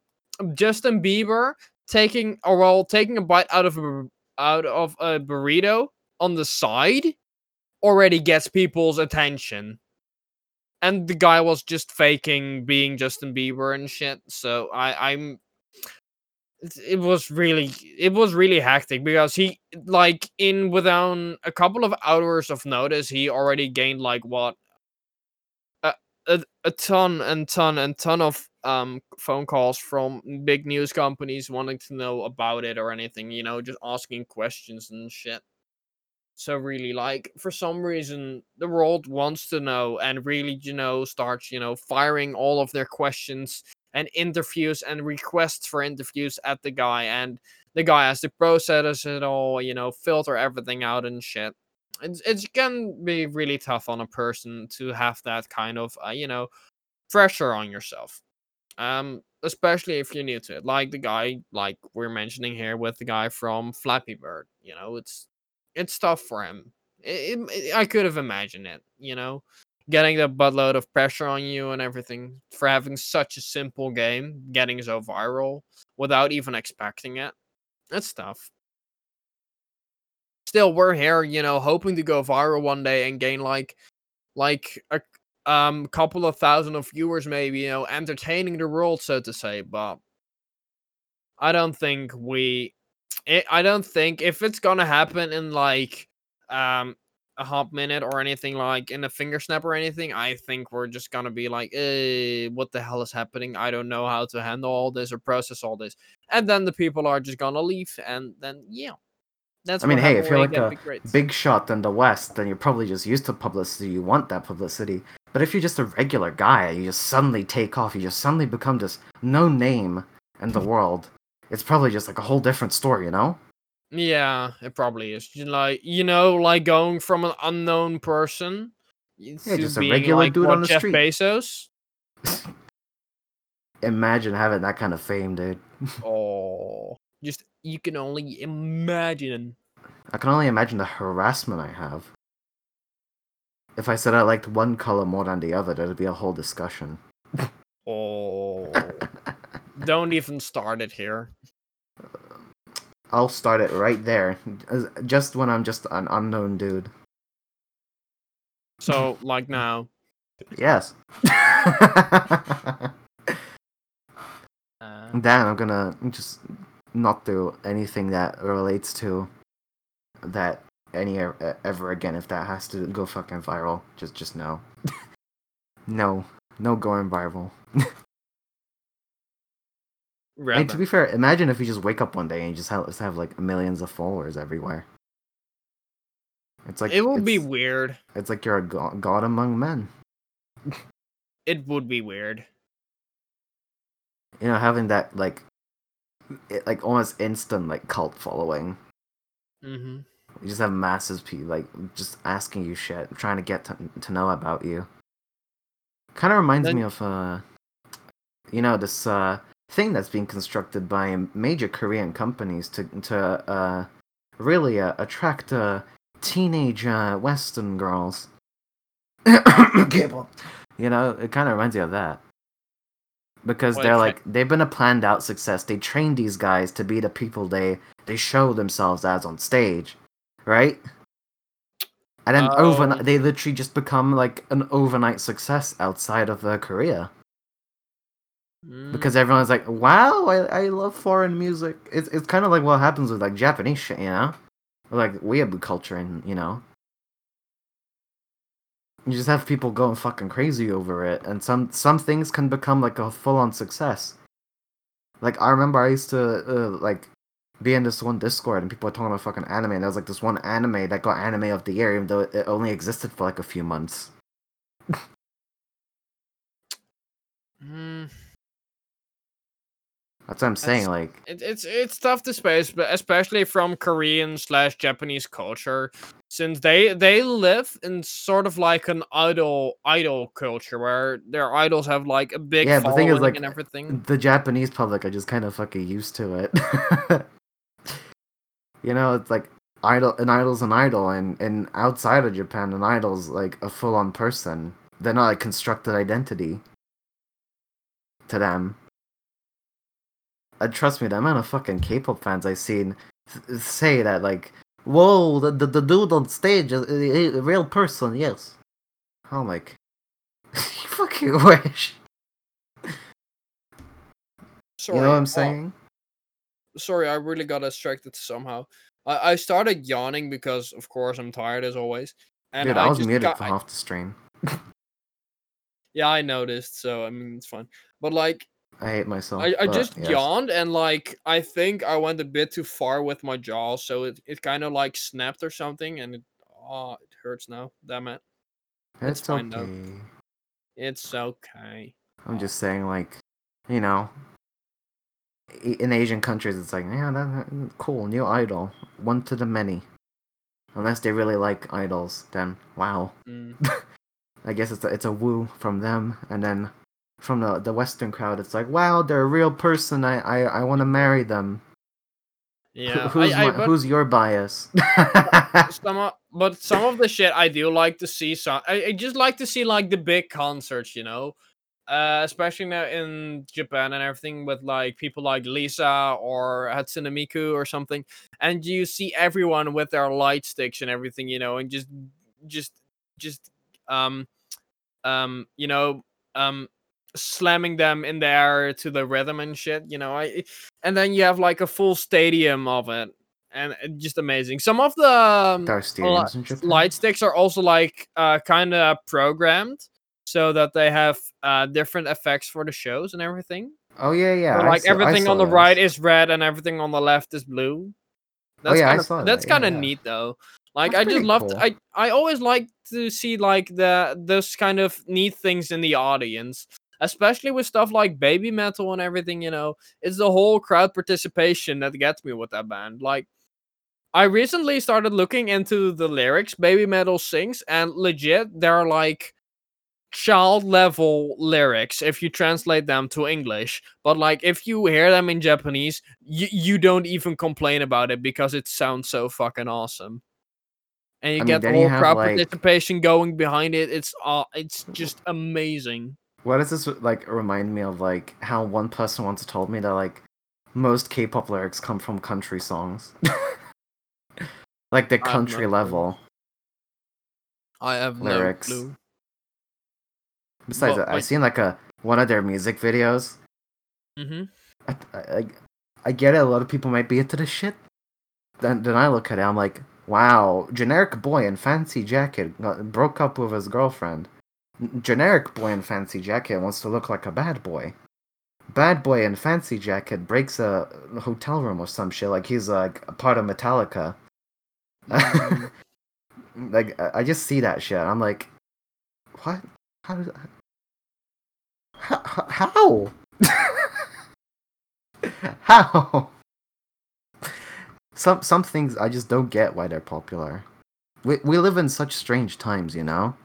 B: Justin Bieber taking or well taking a bite out of a out of a burrito on the side already gets people's attention and the guy was just faking being Justin Bieber and shit. So I, I'm. It, was really, it was really hectic because he, like, in within a couple of hours of notice, he already gained like what, a, a, a ton and ton and ton of um phone calls from big news companies wanting to know about it or anything. You know, just asking questions and shit. So really, like for some reason, the world wants to know and really, you know, starts, you know, firing all of their questions and interviews and requests for interviews at the guy, and the guy has to process it all, you know, filter everything out and shit. It's it can be really tough on a person to have that kind of, uh, you know, pressure on yourself. Um, especially if you're new to it, like the guy, like we're mentioning here with the guy from Flappy Bird. You know, it's it's tough for him. It, it- I could have imagined it, you know, getting the buttload of pressure on you and everything for having such a simple game, getting so viral without even expecting it. It's tough. Still, we're here, you know, hoping to go viral one day and gain like, like a um couple of thousand of viewers, maybe, you know, entertaining the world, so to say. But I don't think we it, I don't think if it's gonna happen in like um a hot minute or anything like in a finger snap or anything, I think we're just gonna be like, eh, what the hell is happening? I don't know how to handle all this or process all this. And then the people are just gonna leave and then yeah. That's
A: I mean, hey, if you're like a
B: big
A: big shot in the West, then you're probably just used to publicity. You want that publicity. But if you're just a regular guy, you just suddenly take off, you just suddenly become this no name in the world. It's probably just like a whole different story, you know?
B: Yeah, it probably is. Like you know, like going from an unknown person
A: Yeah,
B: to
A: just a
B: being
A: regular
B: like
A: dude on the
B: Jeff
A: street.
B: Bezos.
A: Imagine having that kind of fame, dude.
B: Oh, just you can only imagine.
A: I can only imagine the harassment I have. If I said I liked one color more than the other, there'd be a whole discussion.
B: Oh, don't even start it here.
A: I'll start it right there, just when I'm just an unknown dude.
B: So, like now,
A: Yes.
B: uh,
A: then I'm gonna just not do anything that relates to that any ever again. If that has to go fucking viral, just just no, no, no going viral. I mean, to be fair, imagine if you just wake up one day and you just have, just have like millions of followers everywhere. It's like
B: it would be weird.
A: It's like you're a god, god among men.
B: It would be weird.
A: You know, having that like, it, like almost instant like cult following.
B: Mm-hmm.
A: You just have masses people like just asking you shit, trying to get to, to know about you. Kind of reminds
B: Then-
A: me of uh, you know, this uh thing that's being constructed by major Korean companies to to uh really uh, attract uh teenage uh, Western girls. You know, it kind of reminds you of that. Because
B: Well,
A: they're like they've been a planned out success. They train these guys to be the people they they show themselves as on stage, right? and then
B: Oh.
A: overnight they literally just become like an overnight success outside of uh, Korea Because everyone's like, "Wow, I, I love foreign music." It's it's kind of like what happens with like Japanese shit, you know, or, like weeaboo culture, and you know, you just have people going fucking crazy over it, and some some things can become like a full on success. Like I remember I used to uh, like be in this one Discord, and people were talking about fucking anime, and there was like this one anime that got anime of the year, even though it only existed for like a few months.
B: mm.
A: That's what I'm saying.
B: That's-
A: Like,
B: It, it's it's tough to space, but especially from Korean slash Japanese culture, since they they live in sort of like an idol idol culture where their idols have like a big
A: Yeah, the thing is, like,
B: and everything.
A: the Japanese public are just kind of fucking used to it. you know, it's like idol an idol's an idol, and and outside of Japan, an idol's like a full on person. They're not a constructed identity to them. And trust me, the amount of fucking K-pop fans I've seen th- say that like, "Whoa, the the, the dude on stage uh, is a, a real person." Yes. I'm like, you fucking wish.
B: Sorry,
A: you know what I'm
B: oh,
A: saying?
B: sorry, I really got distracted somehow. I, I started yawning because, of course, I'm tired as always. And
A: Dude, I, was muted
B: got-
A: for
B: I-
A: half the stream.
B: yeah, I noticed. So I mean, it's fine. But like,
A: I hate myself.
B: I, I just
A: yes.
B: yawned and like I think I went a bit too far with my jaw, so it, it kind of like snapped or something, and it oh it hurts now. Damn it,
A: It's
B: It's fine,
A: okay.
B: it's okay.
A: I'm just saying, like, you know, in Asian countries, it's like, yeah, that, that- cool, new idol, one to the many. Unless they really like idols, then wow.
B: Mm.
A: I guess it's a, it's a woo from them, and then from the the Western crowd, it's like, wow, they're a real person. I I, I want to marry them.
B: Yeah,
A: who's
B: I, I,
A: my-
B: but
A: who's your bias?
B: some of, but some of the shit I do like to see. Some I, I just like to see like the big concerts, you know, uh, especially now in Japan and everything with like people like Lisa or Hatsune Miku or something, and you see everyone with their light sticks and everything, you know, and just just just um um you know um slamming them in the air to the rhythm and shit you know i and then you have like a full stadium of it and just amazing some of the um,
A: There are stadiums in Japan.
B: light sticks are also like uh kind of programmed so that they have uh different effects for the shows and everything
A: Oh yeah, yeah.
B: So, like
A: saw-
B: everything on the
A: those.
B: right is red and everything on the left is blue
A: Oh, yeah,
B: kinda,
A: saw that,
B: that's kind of
A: yeah.
B: neat though like
A: That's
B: i just
A: pretty
B: love
A: cool.
B: i i always like to see like the those kind of neat things in the audience especially with stuff like Babymetal and everything you know it's the whole crowd participation that gets me with that band. Like i recently started looking into the lyrics Babymetal sings and legit they're like child level lyrics if you translate them to english. But like if you hear them in japanese you, you don't even complain about it because it sounds so fucking awesome. And you
A: I mean,
B: get the whole crowd
A: like-
B: participation going behind it it's uh, it's just amazing
A: What does this like remind me of? Like how one person once told me that like most K-pop lyrics come from country songs, like the
B: I
A: country
B: clue.
A: level.
B: i have
A: Lyrics.
B: no clue
A: Besides, that, I've seen like a one of their music videos.
B: hmm
A: I, I, I- I get it. A lot of people might be into this shit. Then, then I look at it. I'm like, wow, generic boy in fancy jacket got, broke up with his girlfriend. Generic boy in fancy jacket wants to look like a bad boy. Bad boy in fancy jacket breaks a hotel room or some shit. Like he's like a part of Metallica.
B: Mhm.
A: like I- just see that shit. I'm like, what? How? Does, how? How? how? Some some things I just don't get why they're popular. We we live in such strange times, you know.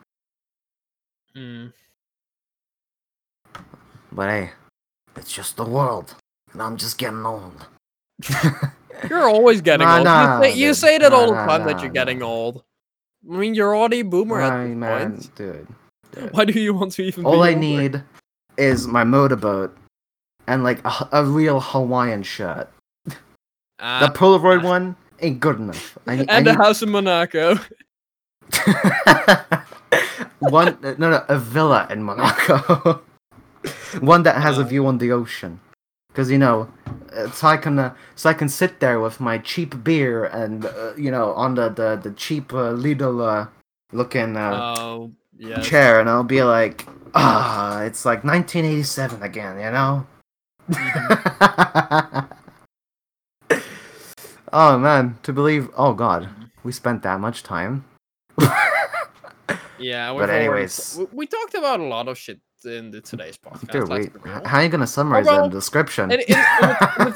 B: Mm.
A: But hey, it's just the world, and I'm just getting old.
B: you're always getting
A: Nah,
B: old
A: nah,
B: you, say, you say that all the time
A: nah,
B: that you're
A: nah.
B: getting old i mean you're already a boomer at this
A: man,
B: point
A: dude. dude.
B: why do you want to even
A: All I
B: older?
A: need is my motorboat and like a, a real Hawaiian shirt.
B: Ah,
A: the Polaroid one ain't good enough. I, need- I
B: and
A: need,
B: the house in Monaco.
A: one no no a villa in Monaco. one that has a
B: Uh.
A: view on the ocean. Because you know, uh, so I can uh, so I can sit there with my cheap beer and uh, you know on the the, the cheap uh, Lidl uh, looking uh,
B: Oh, yes.
A: chair, and I'll be like, ah, it's like 1987 again, you know. oh man, to believe. Oh god, we spent that much time.
B: Yeah,
A: But anyways.
B: we, we talked about a lot of shit in the today's podcast.
A: Dude, wait, how are you gonna summarize that
B: well,
A: in the description?
B: In, in,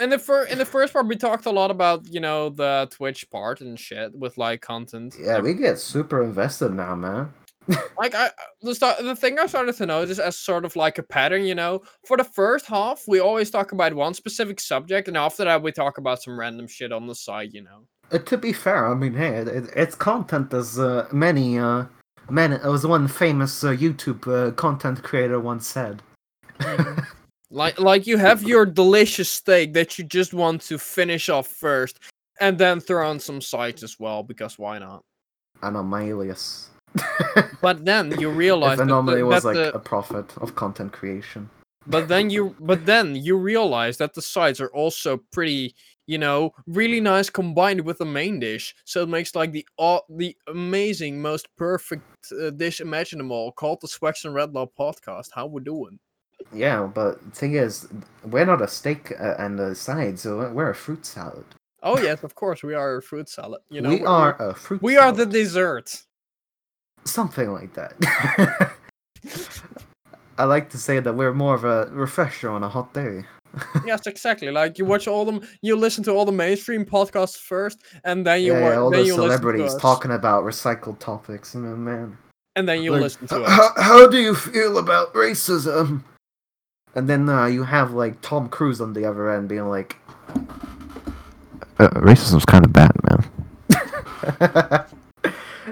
B: in, the fir- in the first part, we talked a lot about you know the Twitch part and shit with like content.
A: yeah, we get super invested now, man.
B: like I the start, the thing I started to notice as sort of like a pattern, you know, for the first half we always talk about one specific subject, and after that we talk about some random shit on the side, you know.
A: Uh, to be fair, I mean, hey, it, it- it's content as uh, many, uh, many. It was one famous uh, YouTube uh, content creator once said.
B: Like like you have your delicious steak that you just want to finish off first, and then throw on some sides as well because why not?
A: Anomalious.
B: But then you realize
A: if
B: that,
A: anomaly
B: the,
A: was
B: that
A: like
B: the-
A: a prophet of content creation.
B: but then you but then you realize that the sides are also pretty you know really nice combined with the main dish so it makes like the aw- the amazing most perfect uh, dish imaginable called the Swax and Redlaw podcast how we doing
A: Yeah, but thing is, we're not a steak uh, and a side, so we're- a fruit salad.
B: oh yes of course we are a fruit salad you know
A: we
B: we're-
A: a fruit.
B: we are the dessert
A: something like that. I like to say that we're more of a refresher on a hot day.
B: yes exactly like you watch all them you listen to all the mainstream podcasts first and then you
A: yeah,
B: wa-
A: yeah, all
B: then
A: the
B: you
A: celebrities talking about recycled topics. Man, man.
B: and then you
A: Like,
B: listen to
A: "H-
B: us
A: How, how do you feel about racism? And then uh, you have like Tom Cruise on the other end being like, uh, "Racism's kind of bad, man."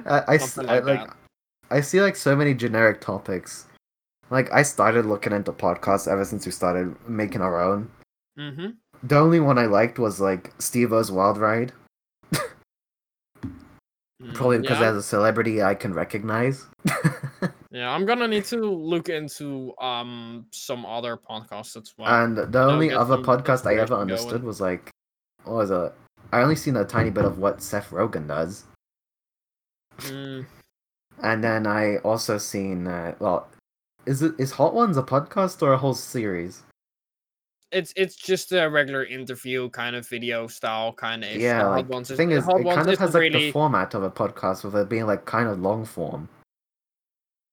A: I, I, s-
B: Something
A: I,
B: like
A: like
B: that.
A: I see like so many generic topics. Like I started looking into podcasts ever since we started making our own.
B: mm-hmm
A: The only one I liked was like Steve-O's Wild Ride, probably because
B: yeah.
A: as a celebrity I can recognize.
B: Yeah, I'm gonna need to look into um some other podcasts as well.
A: and the only other podcast I ever understood
B: going.
A: was like, what was it? I only seen a tiny bit of what Seth Rogen does,
B: Mm,
A: and then I also seen uh, well, is it is Hot Ones a podcast or a whole series?
B: it's it's just a regular interview kind of video style kind of.
A: yeah, like
B: ones
A: the thing is,
B: Hot
A: it
B: Ones
A: kind of has like
B: really.
A: the format of a podcast with it being like kind of long form.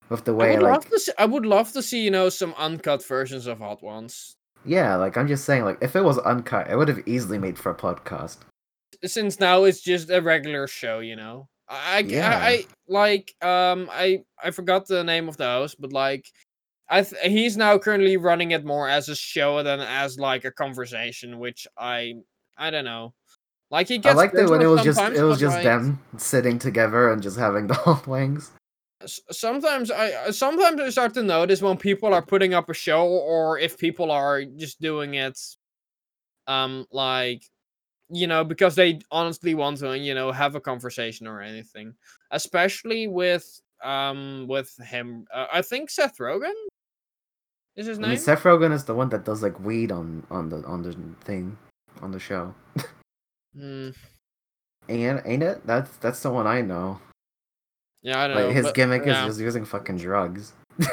A: With the
B: I
A: way
B: would
A: like
B: love to see. I would love to see you know some uncut versions of Hot Ones.
A: yeah, like I'm just saying, like if it was uncut, it would have easily made for a podcast.
B: Since now it's just a regular show, you know. I, I,
A: Yeah.
B: I, I like um I I forgot the name of the host, but like I th- he's now currently running it more as a show than as like a conversation, which I I don't know. Like he
A: I
B: gets
A: liked it when it was just it was just
B: like,
A: them sitting together and just having the hot wings.
B: Sometimes I I- sometimes I start to notice when people are putting up a show or if people are just doing it um like you know because they honestly want to you know have a conversation or anything especially with um with him uh, I think Seth Rogen is his
A: I
B: name
A: mean, Seth Rogen is the one that does like weed on on the on the thing on the show.
B: Hmm,
A: And ain't it? That's that's the one I know.
B: yeah I don't
A: Like
B: know
A: his
B: but,
A: gimmick
B: yeah.
A: is just using fucking drugs.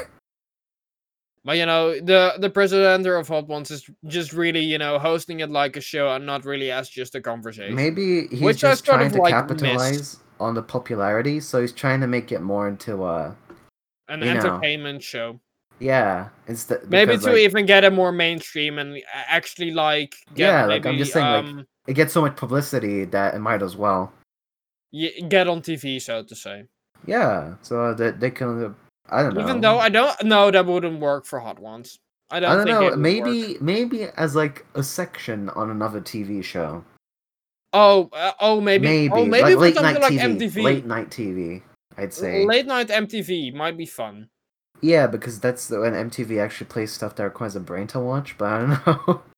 B: But you know, the the president of Hot Ones is just really, you know, hosting it like a show and not really as just a conversation.
A: Maybe he's
B: Which
A: just trying
B: of,
A: to
B: like,
A: capitalize
B: missed.
A: on the popularity, so he's trying to make it more into a
B: An
A: you know,
B: entertainment show.
A: yeah, instead
B: Maybe
A: because,
B: to
A: like,
B: even get it more mainstream and actually like get
A: Yeah, like, I'm just saying, like,
B: um,
A: it gets so much publicity that it might as well.
B: y- get on TV, so to say.
A: Yeah, so that they can. I don't know.
B: Even though I don't know that wouldn't work for Hot Ones. I don't,
A: I don't know. Maybe
B: work.
A: maybe as like a section on another TV show.
B: Oh, uh, oh, maybe.
A: Maybe,
B: Oh, maybe
A: like
B: for
A: late
B: something
A: night
B: like
A: TV.
B: MTV.
A: Late night TV. I'd say.
B: Late night MTV might be fun.
A: Yeah, because that's the, when MTV actually plays stuff that requires a brain to watch. But I don't know.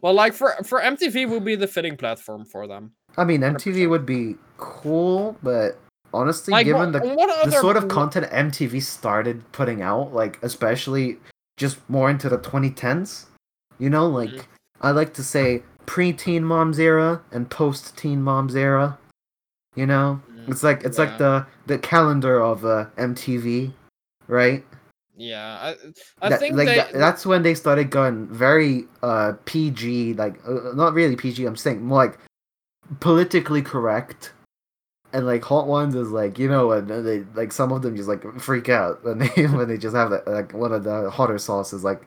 B: Well, like for for MTV would be the fitting platform for them.
A: I mean, MTV would be cool, but honestly,
B: Like,
A: given
B: what,
A: the
B: what
A: the sort of content MTV started putting out, like especially just more into the 2010s, you know, like
B: Mhm.
A: I like to say pre-teen moms era and post-teen moms era. You know,
B: Mm,
A: it's like it's
B: yeah.
A: like the the calendar of uh, MTV, right?
B: Yeah, I, I
A: That-
B: think
A: like
B: they.
A: that- that's when they started going very uh PG, like uh, not really PG. I'm saying more like politically correct. And like Hot Ones is like you know when they like some of them just like freak out when they when they just have like, like one of the hotter sauces like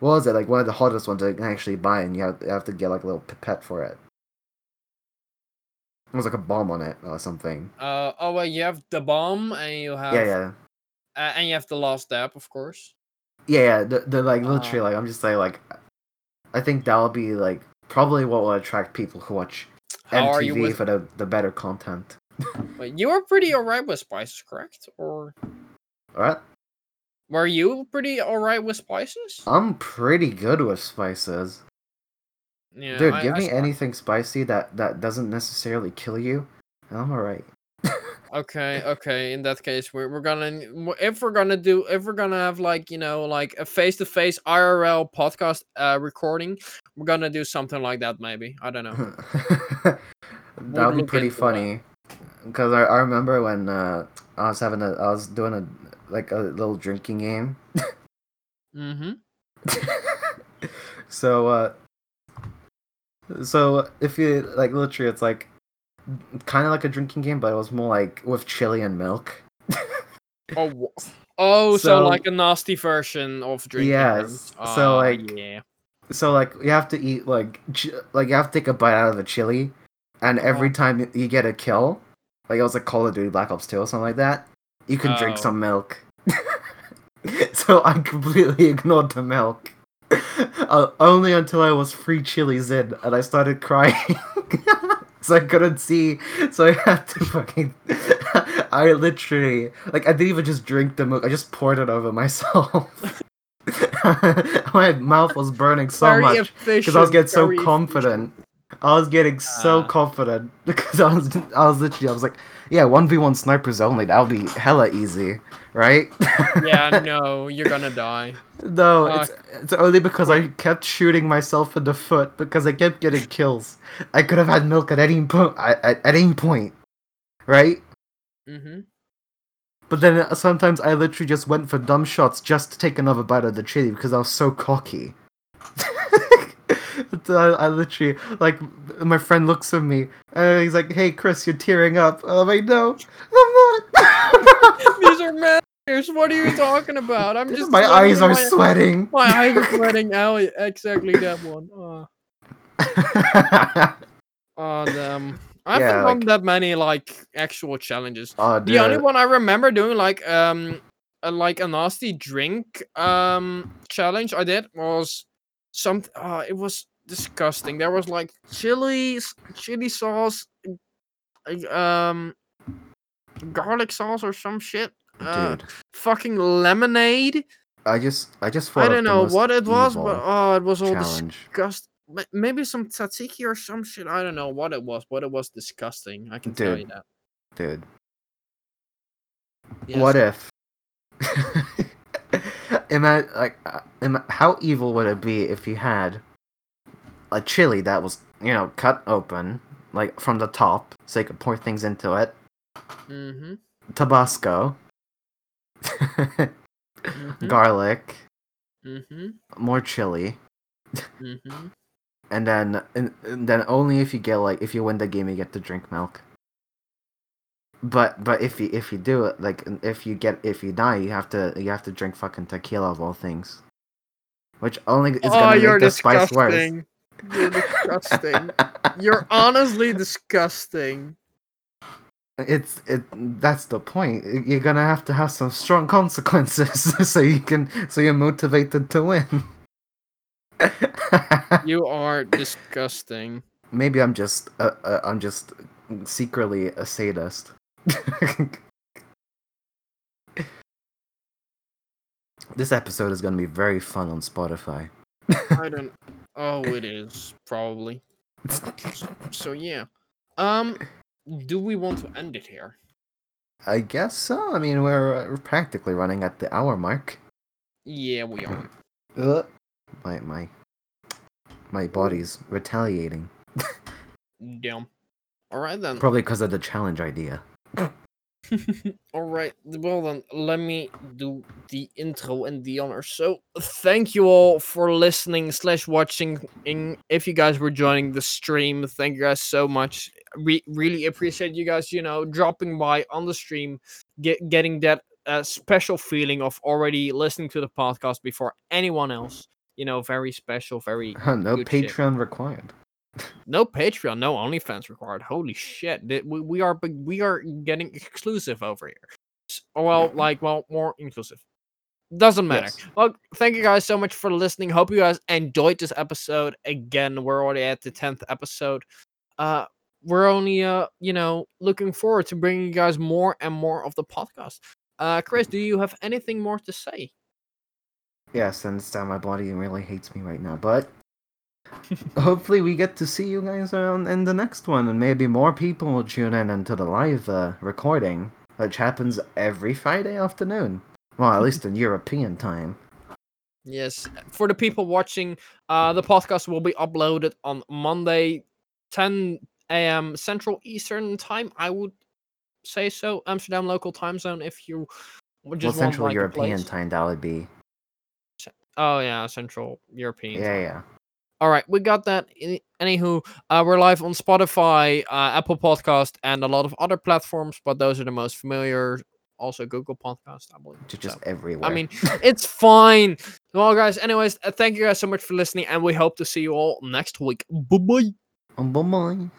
A: what was it like one of the hottest ones they can actually buy and you have you have to get like a little pipette for it. It was like a bomb on it or something.
B: Uh, oh well, you have the bomb, and you have
A: Yeah, yeah,
B: Uh, and you have the last step, of course.
A: yeah, yeah. The, the like literally
B: Uh,
A: like I'm just saying like I think that'll be like probably what will attract people who watch
B: How
A: MTV
B: with?
A: for the the better content.
B: Wait, you were pretty alright with spices, correct? Or
A: Alright,
B: were you pretty alright with spices?
A: I'm pretty good with spices.
B: Yeah,
A: Dude,
B: I-
A: give
B: I
A: me
B: saw-
A: anything spicy that that doesn't necessarily kill you, and I'm alright.
B: Okay, okay. In that case, we're we're gonna if we're gonna do if we're gonna have like you know like a face to face IRL podcast uh recording, we're gonna do something like that. Maybe I don't know.
A: that would be pretty
B: funny. that.
A: Because I, I remember when uh, I was having a I was doing a like a little drinking game.
B: Mm-hmm.
A: so uh so if you like literally it's like kind of like a drinking game but it was more like with chili and milk
B: Oh, oh, so,
A: So-
B: like a nasty version of drinking.
A: Yes,
B: games.
A: so,
B: Ah,
A: like,
B: yeah.
A: so like you have to eat like ch- like you have to take a bite out of the chili and every
B: Oh.
A: time you get a kill like it was like call of duty black ops 2 or something like that. You can drink
B: Oh.
A: some milk. So i completely ignored the milk. Uh, only until i was three chilies in and i started crying. So i couldn't see. So i had to fucking i literally like i didn't even just drink the milk. I just poured it over myself. My mouth was burning so
B: Very
A: much because I was getting so confident. I was getting so
B: Ah.
A: confident because I was, I was literally, I was like, yeah, one v one snipers only. That'll be hella easy, right?
B: yeah, no, you're gonna die.
A: no, it's it's only because I kept shooting myself in the foot because I kept getting kills. I could have had milk at any point, at, at any point, right?
B: Mm-hmm.
A: But then uh, sometimes I literally just went for dumb shots just to take another bite of the chili because I was so cocky. But I, I literally like my friend looks at me and he's like, "Hey, Chris, you're tearing up." I'm like, "No, I'm not."
B: These are manners. What are you talking about? I'm just
A: my eyes are
B: my-
A: sweating.
B: My eyes are sweating. Yeah, exactly that one. Oh, oh damn. I haven't
A: Yeah,
B: done
A: like-
B: that many like actual challenges.
A: oh,
B: The only one I remember doing like um a, like a nasty drink um challenge I did was some uh it was disgusting. There was like chili chili sauce um garlic sauce or some shit. Uh,
A: dude,
B: fucking lemonade.
A: I just, I just
B: I don't know what it was, but oh, it was all
A: challenge.
B: disgusting. Maybe some tzatziki or some shit. I don't know what it was, but it was disgusting. I can tell you that.
A: dude.
B: Yes.
A: What if? Ima- like, uh, ima- how evil would it be if you had a chili that was, you know, cut open, like from the top, so you could pour things into it,
B: Mm-hmm.
A: Tabasco,
B: Mhm.
A: garlic,
B: Mm-hmm.
A: more chili,
B: Mm-hmm.
A: and then and, and then only if you get like if you win the game you get to drink milk. But but if you if you do it like if you get if you die you have to you have to drink fucking tequila of all things, which only is
B: oh,
A: gonna make the spice worse.
B: You're disgusting. you're honestly disgusting.
A: it's it that's the point you're gonna have to have some strong consequences so you can so you're motivated to win
B: You are disgusting.
A: maybe i'm just uh, uh, i'm just secretly a sadist this episode is gonna be very fun on spotify
B: I don't. Oh, it is probably. So yeah. Um, do we want to end it here?
A: I guess so. I mean, we're, uh, we're practically running at the hour mark.
B: Yeah, we are.
A: Ugh. My my my body's retaliating.
B: Damn. All right then.
A: Probably because of the challenge idea.
B: All right. Well then, let me do the intro and the honor. So, thank you all for listening slash watching. If you guys were joining the stream, thank you guys so much. We really appreciate you guys. You know, dropping by on the stream, get getting that uh, special feeling of already listening to the podcast before anyone else. You know, very special, very
A: no
B: good shit.
A: Patreon required.
B: No Patreon, no OnlyFans required. Holy shit! We, we are we are getting exclusive over here. Well, like well, more inclusive. Doesn't matter.
A: Yes.
B: Well, thank you guys so much for listening. Hope you guys enjoyed this episode. Again, we're already at the tenth episode. Uh, we're only uh, you know, looking forward to bringing you guys more and more of the podcast. Uh, Chris, do you have anything more to say?
A: Yes, and uh, my body really hates me right now, but hopefully we get to see you guys around in the next one, and maybe more people will tune in into the live uh, recording, which happens every Friday afternoon. Well, at least in European time.
B: Yes, for the people watching, uh, the podcast will be uploaded on Monday, 10 a.m. Central Eastern Time. I would say so. Amsterdam local time zone. If you would
A: well,
B: just
A: Central
B: want like,
A: European time, that would be.
B: Oh yeah, Central European.
A: Yeah,
B: time.
A: yeah.
B: All right, we got that. Any- Anywho, uh, we're live on Spotify, uh, Apple Podcast, and a lot of other platforms, but those are the most familiar. Also, Google Podcast, I believe.
A: Just, just
B: So,
A: everywhere.
B: I mean, it's fine. Well, guys, anyways, uh, thank you guys so much for listening, and we hope to see you all next week. Bye bye.
A: bye bye.